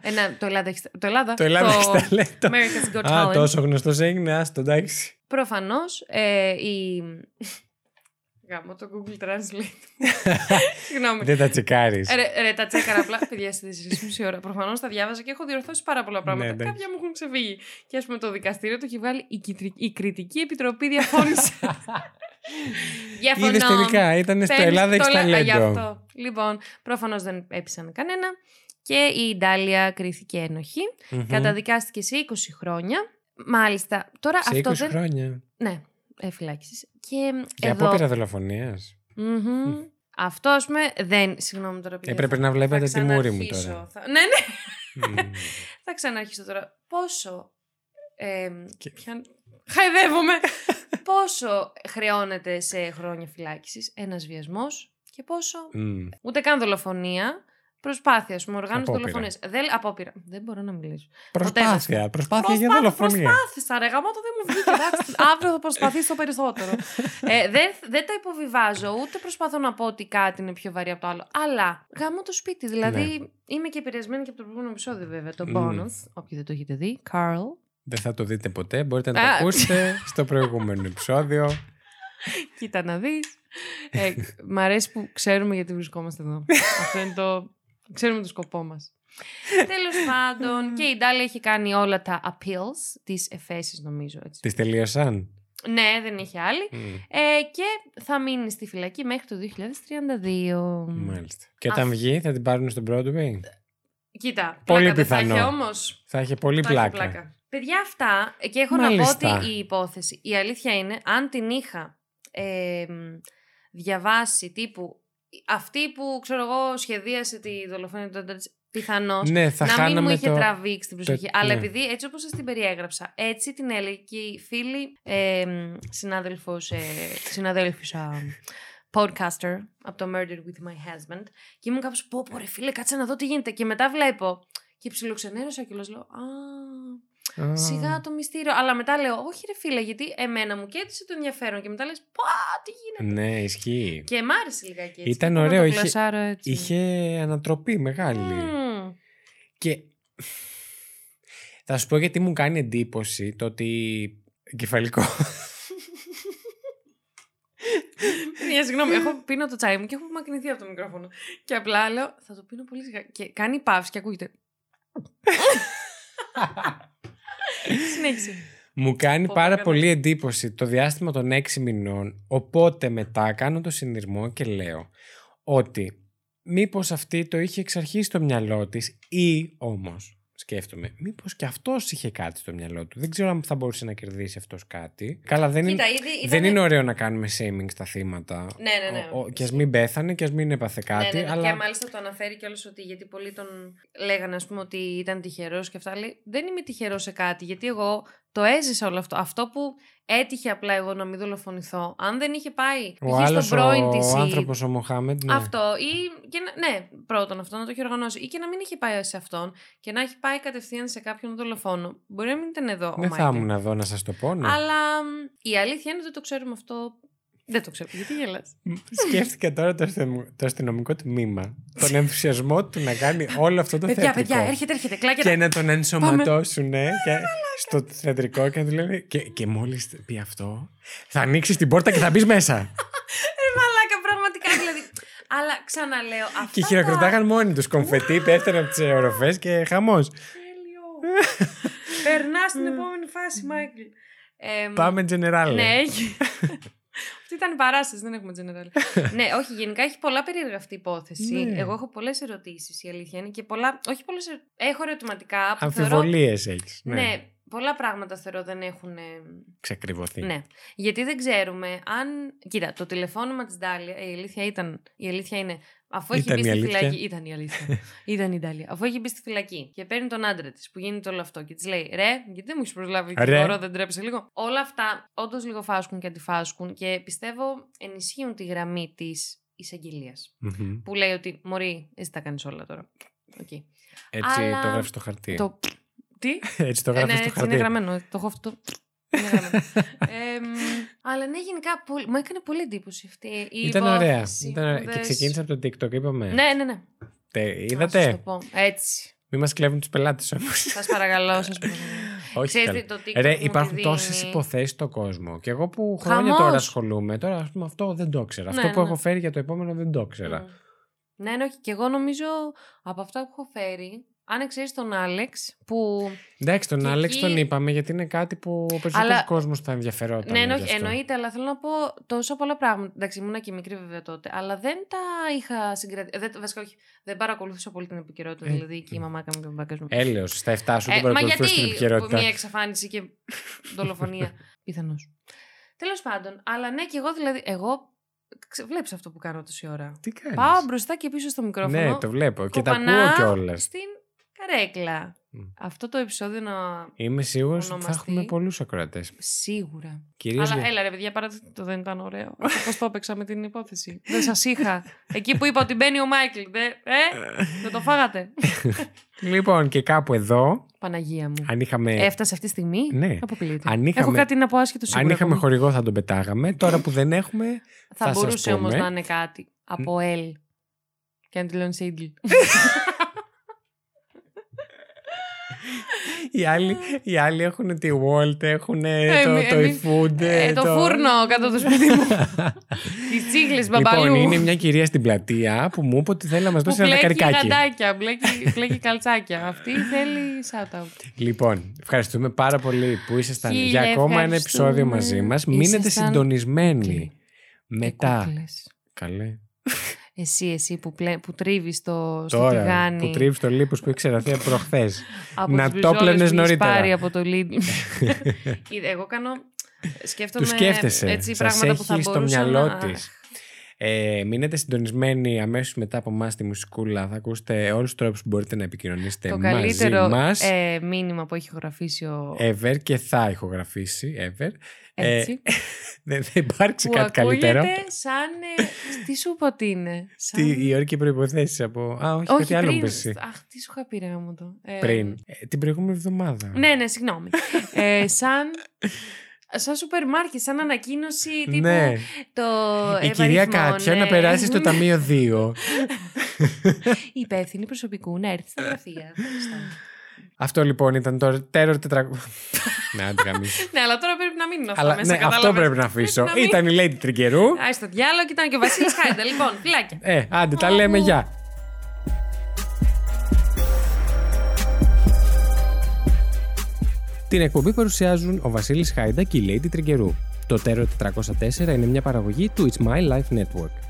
Ένα, το Ελλάδα έχει το Ελλάδα. το Ελλάδα έχεις ταλέντο. America's Got Α, Talent. τόσο γνωστός έγινε, άστο, εντάξει. Προφανώς ε, η... Γάμο το Google Translate. [laughs] Συγγνώμη. δεν τα τσεκάρεις. Ε, Ρε, ρε, τα τσέκαρα απλά. Παιδιά, στη 4.30 ώρα. Προφανώς τα διάβαζα και έχω διορθώσει πάρα πολλά πράγματα. Ναι, εντάξει. Κάποια μου έχουν ξεφύγει. Και ας πούμε το δικαστήριο το έχει βγάλει η, κυτρι- η κριτική επιτροπή διαφώνησε. [laughs] Διαφωνώ. Είδες τελικά, ήταν στο Παίρνεις Ελλάδα το έχει λα- Α, γι' ταλέντο. αυτό. Λοιπόν, προφανώς δεν έπεισαν κανένα. Και η Ντάλια κρίθηκε ένοχη. Μμμ. Καταδικάστηκε σε 20 χρόνια. Μάλιστα. Τώρα Σε 20 αυτό δεν. χρόνια. Ναι, ε, φυλάκισης. Και, Και εδώ. απόπειρα δολοφονίας. Μμμ. Αυτό, ας πούμε, δεν. Συγγνώμη τώρα. επειδή Έπρεπε θα- να βλέπετε θα τη μούρη μου ξαναρχίσω. τώρα. Θα- Ναι, ναι. Μμμ. [laughs] Θα ξαναρχίσω τώρα. Πόσο. Ε, Και- ποια- Χαϊδεύομαι. [laughs] Πόσο χρεώνεται σε χρόνια φυλάκισης ένας βιασμός και πόσο Μμ. ούτε καν δολοφονία, προσπάθεια, ας πούμε, οργάνωση Απόπειρα. δολοφονίας. Δεν, απόπειρα. Δεν μπορώ να μιλήσω. Προσπάθεια. Προσπάθεια για Προσπάθ- δολοφονία. Προσπάθησα, ρε γαμώτο, δεν μου βγήκε. εντάξει. [laughs] Αύριο θα προσπαθήσω περισσότερο. ε, δεν, δεν τα υποβιβάζω, ούτε προσπαθώ να πω ότι κάτι είναι πιο βαρύ από το άλλο. Αλλά γάμω το σπίτι. Δηλαδή, Ναι. είμαι και επηρεασμένη και από το προηγούμενο επεισόδιο, βέβαια. Το Μμμ. bonus. Όποιοι δεν το έχετε δει. Carl. Δεν θα το δείτε ποτέ. Μπορείτε να το Α. ακούσετε [laughs] στο προηγούμενο επεισόδιο. Κοίτα να δεις. Ε, μ' αρέσει που ξέρουμε γιατί βρισκόμαστε εδώ. [laughs] Αυτό είναι το. Ξέρουμε το σκοπό μας. [laughs] Τέλος πάντων, και η Ντάλη έχει κάνει όλα τα appeals, τι εφέσει νομίζω. Έτσι. Τις τελείωσαν; Ναι, δεν έχει άλλη. Μμ. Ε, και θα μείνει στη φυλακή μέχρι το 2032. Μάλιστα. Και όταν Αφ- βγει θα την πάρουν στον Broadway; Κοίτα, Πολύ πλάκα δεν θα πιθανό. έχει όμως. Θα έχει πολύ Θα έχει πλάκα. Παιδιά αυτά, και έχω να πω Μάλιστα. ότι η υπόθεση, η αλήθεια είναι, αν την είχα ε, μ, διαβάσει τύπου αυτή που, ξέρω εγώ, σχεδίασε τη δολοφονία του άντρα της, πιθανώς, Ναι, θα να μην μου χάναμε είχε το... τραβήξει την προσοχή. το- Αλλά ναι. επειδή έτσι όπως σας την περιέγραψα, έτσι την έλεγε και η φίλη ε, μ, συνάδελφος, ε, συναδέλφους α, podcaster από το Murder with My Husband και ήμουν κάπως πω πω ρε φίλε κάτσε να δω τι γίνεται και μετά βλέπω και ψιλοξενέρωσα και λέω α, Α, σιγά το μυστήριο αλλά μετά λέω όχι ρε φίλε γιατί εμένα μου κέντησε το ενδιαφέρον και μετά λες πω τι γίνεται Ναι, ισχύει. και μ' άρεσε λιγάκι έτσι Ήταν και είπα, να ωραίο, το είχε- κλασάρω έτσι. Είχε ανατροπή μεγάλη. Μμμ. Και θα σου πω γιατί μου κάνει εντύπωση το ότι κεφαλικό. Μια συγγνώμη, έχω πίνω το τσάι μου και έχω απομακρυνθεί από το μικρόφωνο. Και απλά λέω, θα το πίνω πολύ σιγά. Και κάνει παύση και ακούγεται. [laughs] Συνέχισε. Μου κάνει Πω, πάρα πω, πολύ εντύπωση το διάστημα των έξι μηνών. Οπότε μετά κάνω το συνειρμό και λέω ότι μήπως αυτή το είχε εξ αρχής στο μυαλό της ή όμως σκέφτομαι μήπως και αυτός είχε κάτι στο μυαλό του. Δεν ξέρω αν θα μπορούσε να κερδίσει αυτός κάτι. Καλά δεν, Κοίτα, είναι, ήδη ήταν... δεν είναι ωραίο να κάνουμε shaming στα θύματα. Ναι, ναι, ναι. Ο- ο- και ας μην πέθανε και ας μην έπαθε κάτι. ναι, ναι, ναι. αλλά... Και μάλιστα το αναφέρει κιόλας ότι γιατί πολλοί τον λέγανε, ας πούμε, ότι ήταν τυχερός και αυτά. Λέει, δεν είμαι τυχερός σε κάτι, γιατί εγώ το έζησα όλο αυτό. Αυτό που έτυχε απλά εγώ να μην δολοφονηθώ, αν δεν είχε πάει Ο π.χ. άλλος στον πρώην της ο ή- άνθρωπος ο Μοχάμεντ ναι. Αυτό. Ή και να, ναι, πρώτον αυτό να το έχει οργανώσει. Ή και να μην είχε πάει σε αυτόν και να έχει πάει κατευθείαν σε κάποιον δολοφόνο. Μπορεί να μην ήταν εδώ ο Δεν θα Μάικλ. ήμουν εδώ να σας το πω. ναι. Αλλά μ, η αλήθεια είναι ότι δεν το ξέρουμε αυτό. Δεν το ξέρω. Γιατί γελάς; Σκέφτηκα τώρα το, αστυνομ- το αστυνομικό τμήμα. Τον ενθουσιασμό του να κάνει όλο αυτό το παιδιά, θεατρικό. παιδιά, έρχεται, έρχεται. Κλάκια. Και να τον ενσωματώσουν και στο θεατρικό και να του λένε. Και, και μόλις πει αυτό, θα ανοίξεις την πόρτα και θα μπεις μέσα. Ε, μαλάκα, πραγματικά δηλαδή. Αλλά ξαναλέω. Αυτά και τα- χειροκροτάγαν μόνοι τους. Κομφετή πέφτανε από τις οροφές και χαμός. Τέλειο. Περνάς στην επόμενη φάση, Μάικλ. Ε, Πάμε general. Ναι, έχει. Αυτή ήταν η παράσταση, δεν έχουμε general. [laughs] ναι, όχι, γενικά έχει πολλά περίεργα αυτή η υπόθεση. Ναι. Εγώ έχω πολλές ερωτήσεις, η αλήθεια είναι. Και πολλά. Όχι πολλές. Έχω ερωτηματικά. Που θεωρώ, Αμφιβολίες έχεις. ναι. Ναι. Πολλά πράγματα θεωρώ δεν έχουν. ε, Ξεκριβωθεί. Ναι. Γιατί δεν ξέρουμε αν. Κοίτα, το τηλεφώνημα της Ντάλια, η αλήθεια, ήταν, η αλήθεια είναι. Αφού έχει Ήταν μπει η στη αλήθεια; φυλακή. Ήταν η αλήθεια. [laughs] ήταν η Ντάλια. Αφού έχει μπει στη φυλακή και παίρνει τον άντρα της που γίνεται όλο αυτό και της λέει Ρε, γιατί δεν μου έχεις προσλάβει Ρε. δικηγόρο, δεν τρέπεσαι λίγο. Όλα αυτά όντως λίγο φάσκουν και αντιφάσκουν και πιστεύω ενισχύουν τη γραμμή της εισαγγελίας. Μμμ. Που λέει ότι Μωρή, εσύ τα κάνεις όλα τώρα. Οκ. Έτσι Αλλά το γράφεις στο χαρτί. Το. Τι; [laughs] Έτσι το Ε, γράφει ναι, στο έτσι χαρτί. είναι γραμμένο. Το έχω αυτό. Είναι γραμμένο. [laughs] Εμ, αλλά ναι, γενικά πολύ- μου έκανε πολύ εντύπωση αυτή η Ήταν ωραία. υπόθεση Ήταν ωραία. που Και δες. ξεκίνησε από το TikTok, είπαμε. Ναι, ναι, ναι. Τε, Να σας το είδατε. πω. Έτσι. Μην μας κλέβουν τους πελάτες όμως. Σας παρακαλώ, σας [laughs] παρακαλώ. Όχι. Ξέρεις καλά. τι, το TikTok Ρε, μου υπάρχουν τη τόσες δίνει. υποθέσεις στον κόσμο. Και εγώ που χρόνια Χαμός. τώρα ασχολούμαι, τώρα ας πούμε αυτό δεν το ήξερα. Ναι, αυτό που ναι. έχω φέρει για το επόμενο δεν το ήξερα. Μμ. Ναι, ναι, όχι. Και εγώ νομίζω από αυτά που έχω φέρει, Αν εξαιρεί τον Άλεξ, που. Εντάξει, τον Και Άλεξ εκεί- τον είπαμε γιατί είναι κάτι που ο περισσότερος Αλλά- κόσμος θα ενδιαφερόταν. ναι, γι' εννοεί- αυτό. εννοείται, αλλά θέλω να πω τόσο πολλά πράγματα. Εντάξει, ήμουνα και μικρή βέβαια τότε, αλλά δεν τα είχα συγκρατήσει. Δεν, βασικά, όχι, δεν παρακολουθούσα πολύ την επικαιρότητα. Ε, δηλαδή, και η μαμάκα μου και ο μπαμπάκα μου. Έλεος, στα 7 σου Ε, δεν μα παρακολουθούσες την γιατί επικαιρότητα. μια εξαφάνιση και [laughs] δολοφονία. [laughs] Πιθανώς. Τέλος πάντων, αλλά ναι, και εγώ δηλαδή. Εγώ. Βλέπεις αυτό που κάνω τόση ώρα. Τι κάνεις; Πάω μπροστά και πίσω στο μικρόφωνο. Ναι, το βλέπω. Και τα κοπανάω ακούω κιόλας. Στην καρέκλα. Μμ. Αυτό το επεισόδιο να. Είμαι σίγουρος ότι θα ονομαστεί. έχουμε πολλούς ακροατές. Σίγουρα. Κυρίως Αλλά έλα ρε παιδιά, παρά το δεν ήταν ωραίο. Πώς το έπαιξα με την υπόθεση. δεν σας είχα. Εκεί που είπα ότι μπαίνει ο Μάικλ. Δε, ε, δεν το φάγατε. Λοιπόν, και κάπου εδώ, Παναγία μου. αν είχαμε, Έφτασε αυτή τη στιγμή; Ναι. Αποκλείεται. Αν είχαμε- Έχω κάτι να πω άσχετο σίγουρα. αν είχαμε ακόμα. χορηγό θα τον πετάγαμε. Τώρα που δεν έχουμε, Θα, θα σας μπορούσε όμως πούμε. να είναι κάτι. Από L. Και Αντιλόν Σίγκλ. [laughs] οι άλλοι, οι άλλοι έχουν τη Walt, έχουν Ε, το, εμεί- το εμείς- eFood. Ε, το φούρνο κάτω το σπίτι μου. [laughs] Τις τσίγλε μπαμπαλού. Λοιπόν, είναι μια κυρία στην πλατεία που μου είπε ότι θέλει να μας που δώσει ένα πλέκει δεκαρικάκι. γαντάκια, μπλέκει, πλέκει καλτσάκια. Αυτή θέλει shout-out. Λοιπόν, ευχαριστούμε πάρα πολύ που ήσασταν Χίλια για ακόμα ένα ευχαριστούμε. επεισόδιο μαζί μας. Μείνετε Ήσασταν συντονισμένοι. κούκλοι. Μετά. Ε, κούκλες. Καλέ. Εσύ, εσύ που, πλέ, που τρίβεις το, στο Τώρα τηγάνι. που τρίβεις το λίπος που ήξερα θεία προχθές. από να τις το μπριζόλες πλένες που έχεις νωρίτερα. πάρει από το Lidl. [laughs] Κοίτα, Εγώ κάνω... Σκέφτομαι Τους σκέφτεσαι. έτσι Σας πράγματα που θα έχει στο μπορούσα μυαλό να... της. Ε, μείνετε συντονισμένοι αμέσως μετά από εμάς στη μουσικούλα. Θα ακούσετε όλους τους τρόπους που μπορείτε να επικοινωνήσετε Το μαζί καλύτερο μας. ε, μήνυμα που έχει ηχογραφήσει ο... Ever και θα ηχογραφήσει. Ever. Ε, έτσι, [laughs] δεν θα υπάρξει που κάτι ακούγεται καλύτερο. σαν... ε, τι σου είπα ότι είναι. Σαν... Τι, οι όρκοι προποθέσει από. Α, όχι, Όχι, κάτι άλλο πριν. πες εσύ. Αχ, τι σου είχα πει ρε γάμο το. Ε, Πριν. Ε, την προηγούμενη εβδομάδα. Ναι, ναι, συγγνώμη. ε, σαν... Σαν σούπερ μάρκετ, σαν ανακοίνωση τύπου Ναι. το Η κυρία επαριθμό, Κάτια ναι. να περάσει στο [laughs] ταμείο 2. Η υπεύθυνη προσωπικού να έρθει [laughs] στα γραφεία. Ευχαριστώ. Αυτό λοιπόν ήταν το Terror 400. ναι, άντε γαμίσου. [laughs] ναι, αλλά τώρα πρέπει να μείνουν αυτά Αλλά μέσα. ναι, αυτό κατάλαβες. πρέπει να αφήσω. Πρέπει να Ήταν η Lady Τριγκερού. Άι στο διάλογο και ήταν και ο Βασίλης Χάιντα. λοιπόν, φυλάκια. Ε, άντε, τα λέμε, γεια. Την εκπομπή παρουσιάζουν ο Βασίλης Χάιντα και η Lady Τριγκερού. Το Terror 404 είναι μια παραγωγή του It's My Life Network.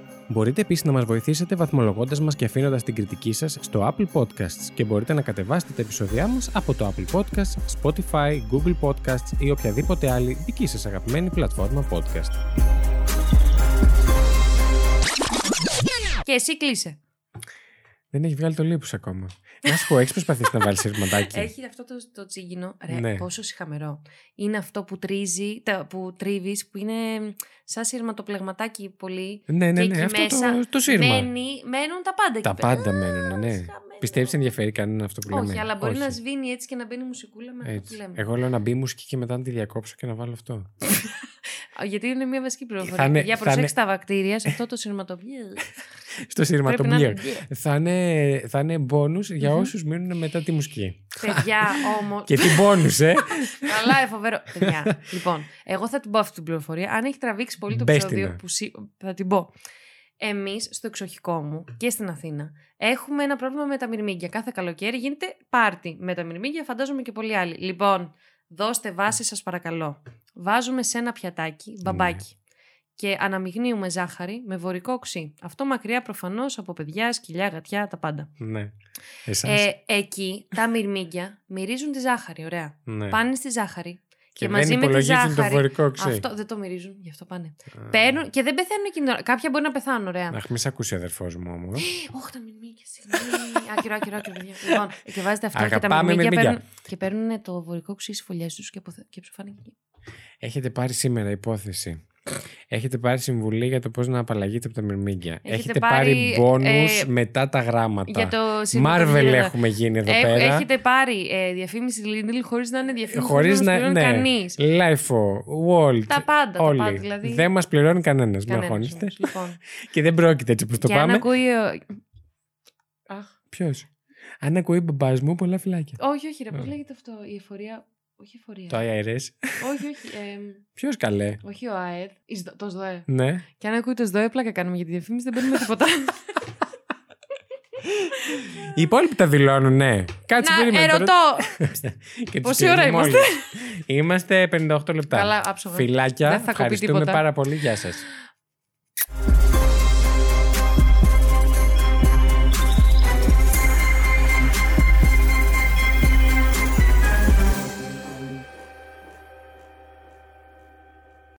Μπορείτε επίσης να μας βοηθήσετε βαθμολογώντας μας και αφήνοντας την κριτική σας στο Apple Podcasts και μπορείτε να κατεβάσετε τα επεισόδια μας από το Apple Podcasts, Spotify, Google Podcasts ή οποιαδήποτε άλλη δική σας αγαπημένη πλατφόρμα podcast. Και εσύ κλείσε. Δεν έχει βγάλει το λίπος ακόμα. Να σου πω, έχεις προσπαθήσει να βάλεις σειρματάκι. Έχει αυτό το, το τσίγινο. Ρε, Ναι. πόσο συχαμερό. Είναι αυτό που τρίζει, τα, που τρίβεις, που είναι σαν σειρματοπλεγματάκι πολύ. Ναι, ναι, και ναι, εκεί αυτό μέσα το, το σύρμα. Μένει, μένουν τα πάντα Τα εκεί πέρα. πάντα μένουν, ναι. συχαμένο. Πιστεύεις ενδιαφέρει κανένα αυτό που λέμε; Όχι, αλλά μπορεί Όχι. να σβήνει έτσι και να μπαίνει μουσικούλα με αυτό Έτσι. που λέμε. Εγώ λέω να μπει μουσική και μετά να τη διακόψω και να βάλω αυτό. [laughs] Α, Γιατί είναι μια βασική πληροφορία. Θα είναι- Για θα προσέξτε τα βακτήρια σε αυτό το σειρματοπλίο. [laughs] Στο Πρέπει να σειρματομπλίο. είναι μπλε. Θα είναι, θα είναι bonus για όσους μείνουν μετά τη μουσική. Παιδιά όμω. [laughs] και τι bonus, ε! [laughs] Καλά, ε, φοβερό. Παιδιά, λοιπόν, εγώ θα την πω αυτή την πληροφορία. Αν έχει τραβήξει πολύ το Μπες επεισόδιο την, ε. που σι- θα την πω. Εμείς στο εξοχικό μου και στην Αθήνα έχουμε ένα πρόβλημα με τα μυρμήγκια. Κάθε καλοκαίρι γίνεται πάρτι με τα μυρμήγκια, φαντάζομαι και πολλοί άλλοι. Λοιπόν, δώστε βάση, σας παρακαλώ. Βάζουμε σε ένα πιατάκι μπαμπάκι και αναμειγνύουμε ζάχαρη με βορικό οξύ. Αυτό μακριά προφανώς από παιδιά, σκυλιά, γατιά, τα πάντα. ναι. Εσάς. Ε, εκεί τα μυρμήγκια μυρίζουν τη ζάχαρη, ωραία. ναι. Πάνε στη ζάχαρη και, μαζί δεν με τη υπολογίζουν το ζάχαρη. βορικό ξύ. Αυτό δεν το μυρίζουν, γι' αυτό πάνε. Α. Παίρνουν και δεν πεθαίνουν εκείνη την ώρα. Κάποια μπορεί να πεθάνουν, ωραία. Αχ, μη σ' ακούσει ο αδερφός μου όμως. [gasps] Όχι, τα μυρμήγκια, συγγνώμη. Άκυρο, άκυρο, άκυρο, παιδιά. Λοιπόν, και βάζετε αυτά και τα Αγαπάμε μυρμήγκια μυρμήγκια. παίρνουν, και παίρνουν το βορικό ξύ στις φωλιές τους και, αποθε... και ψοφάνε εκεί. Έχετε πάρει σήμερα υπόθεση Έχετε πάρει συμβουλή για το πώς να απαλλαγείτε από τα μυρμήγκια. Έχετε Έχετε, πάρει πάρει, μπόνους ε, μετά τα γράματα. Για το Marvel συμβουλευτικό έχουμε γίνει εδώ Έχ- πέρα. Έχετε πάρει ε, διαφήμιση Lidl χωρίς να είναι διαφήμιση Χωρίς χωρίς να. να, Ναι. κανείς. Lifeo, Walt. Τα πάντα, τα όλοι. πάντα, δηλαδή. Δεν μας πληρώνει κανένας. Μην Κανένας αγχώνεστε. όμως, λοιπόν. [laughs] Και δεν πρόκειται έτσι που το Και αν πάμε. ακούει. ο- Αχ, Ποιος; Αν ακούει μπαμπάς μου, πολλά φυλάκια. όχι, όχι, ρε, πώς Α. λέγεται αυτό. Η εφορία; Όχι εφορία. Το IRS. όχι, όχι. εμ, Ποιος καλέ; όχι ο ΑΕΔ. η ΣΔΟ- Το ΣΔΟΕ. Ναι. Και αν ακούει το ΣΔΟΕ, πλάκα κάνουμε για τη διαφήμιση, δεν παίρνουμε τίποτα. Οι υπόλοιποι τα δηλώνουν, ναι. Κάτσε Να περίμενε. τώρα. ερωτώ. [laughs] Και τους Πόση ώρα κλείνουμε είμαστε; όλοι. Είμαστε 58 λεπτά. Καλά, άψογα. Φιλάκια. Δεν θα κοπεί Ευχαριστούμε τίποτα. πάρα πολύ. Γεια σας.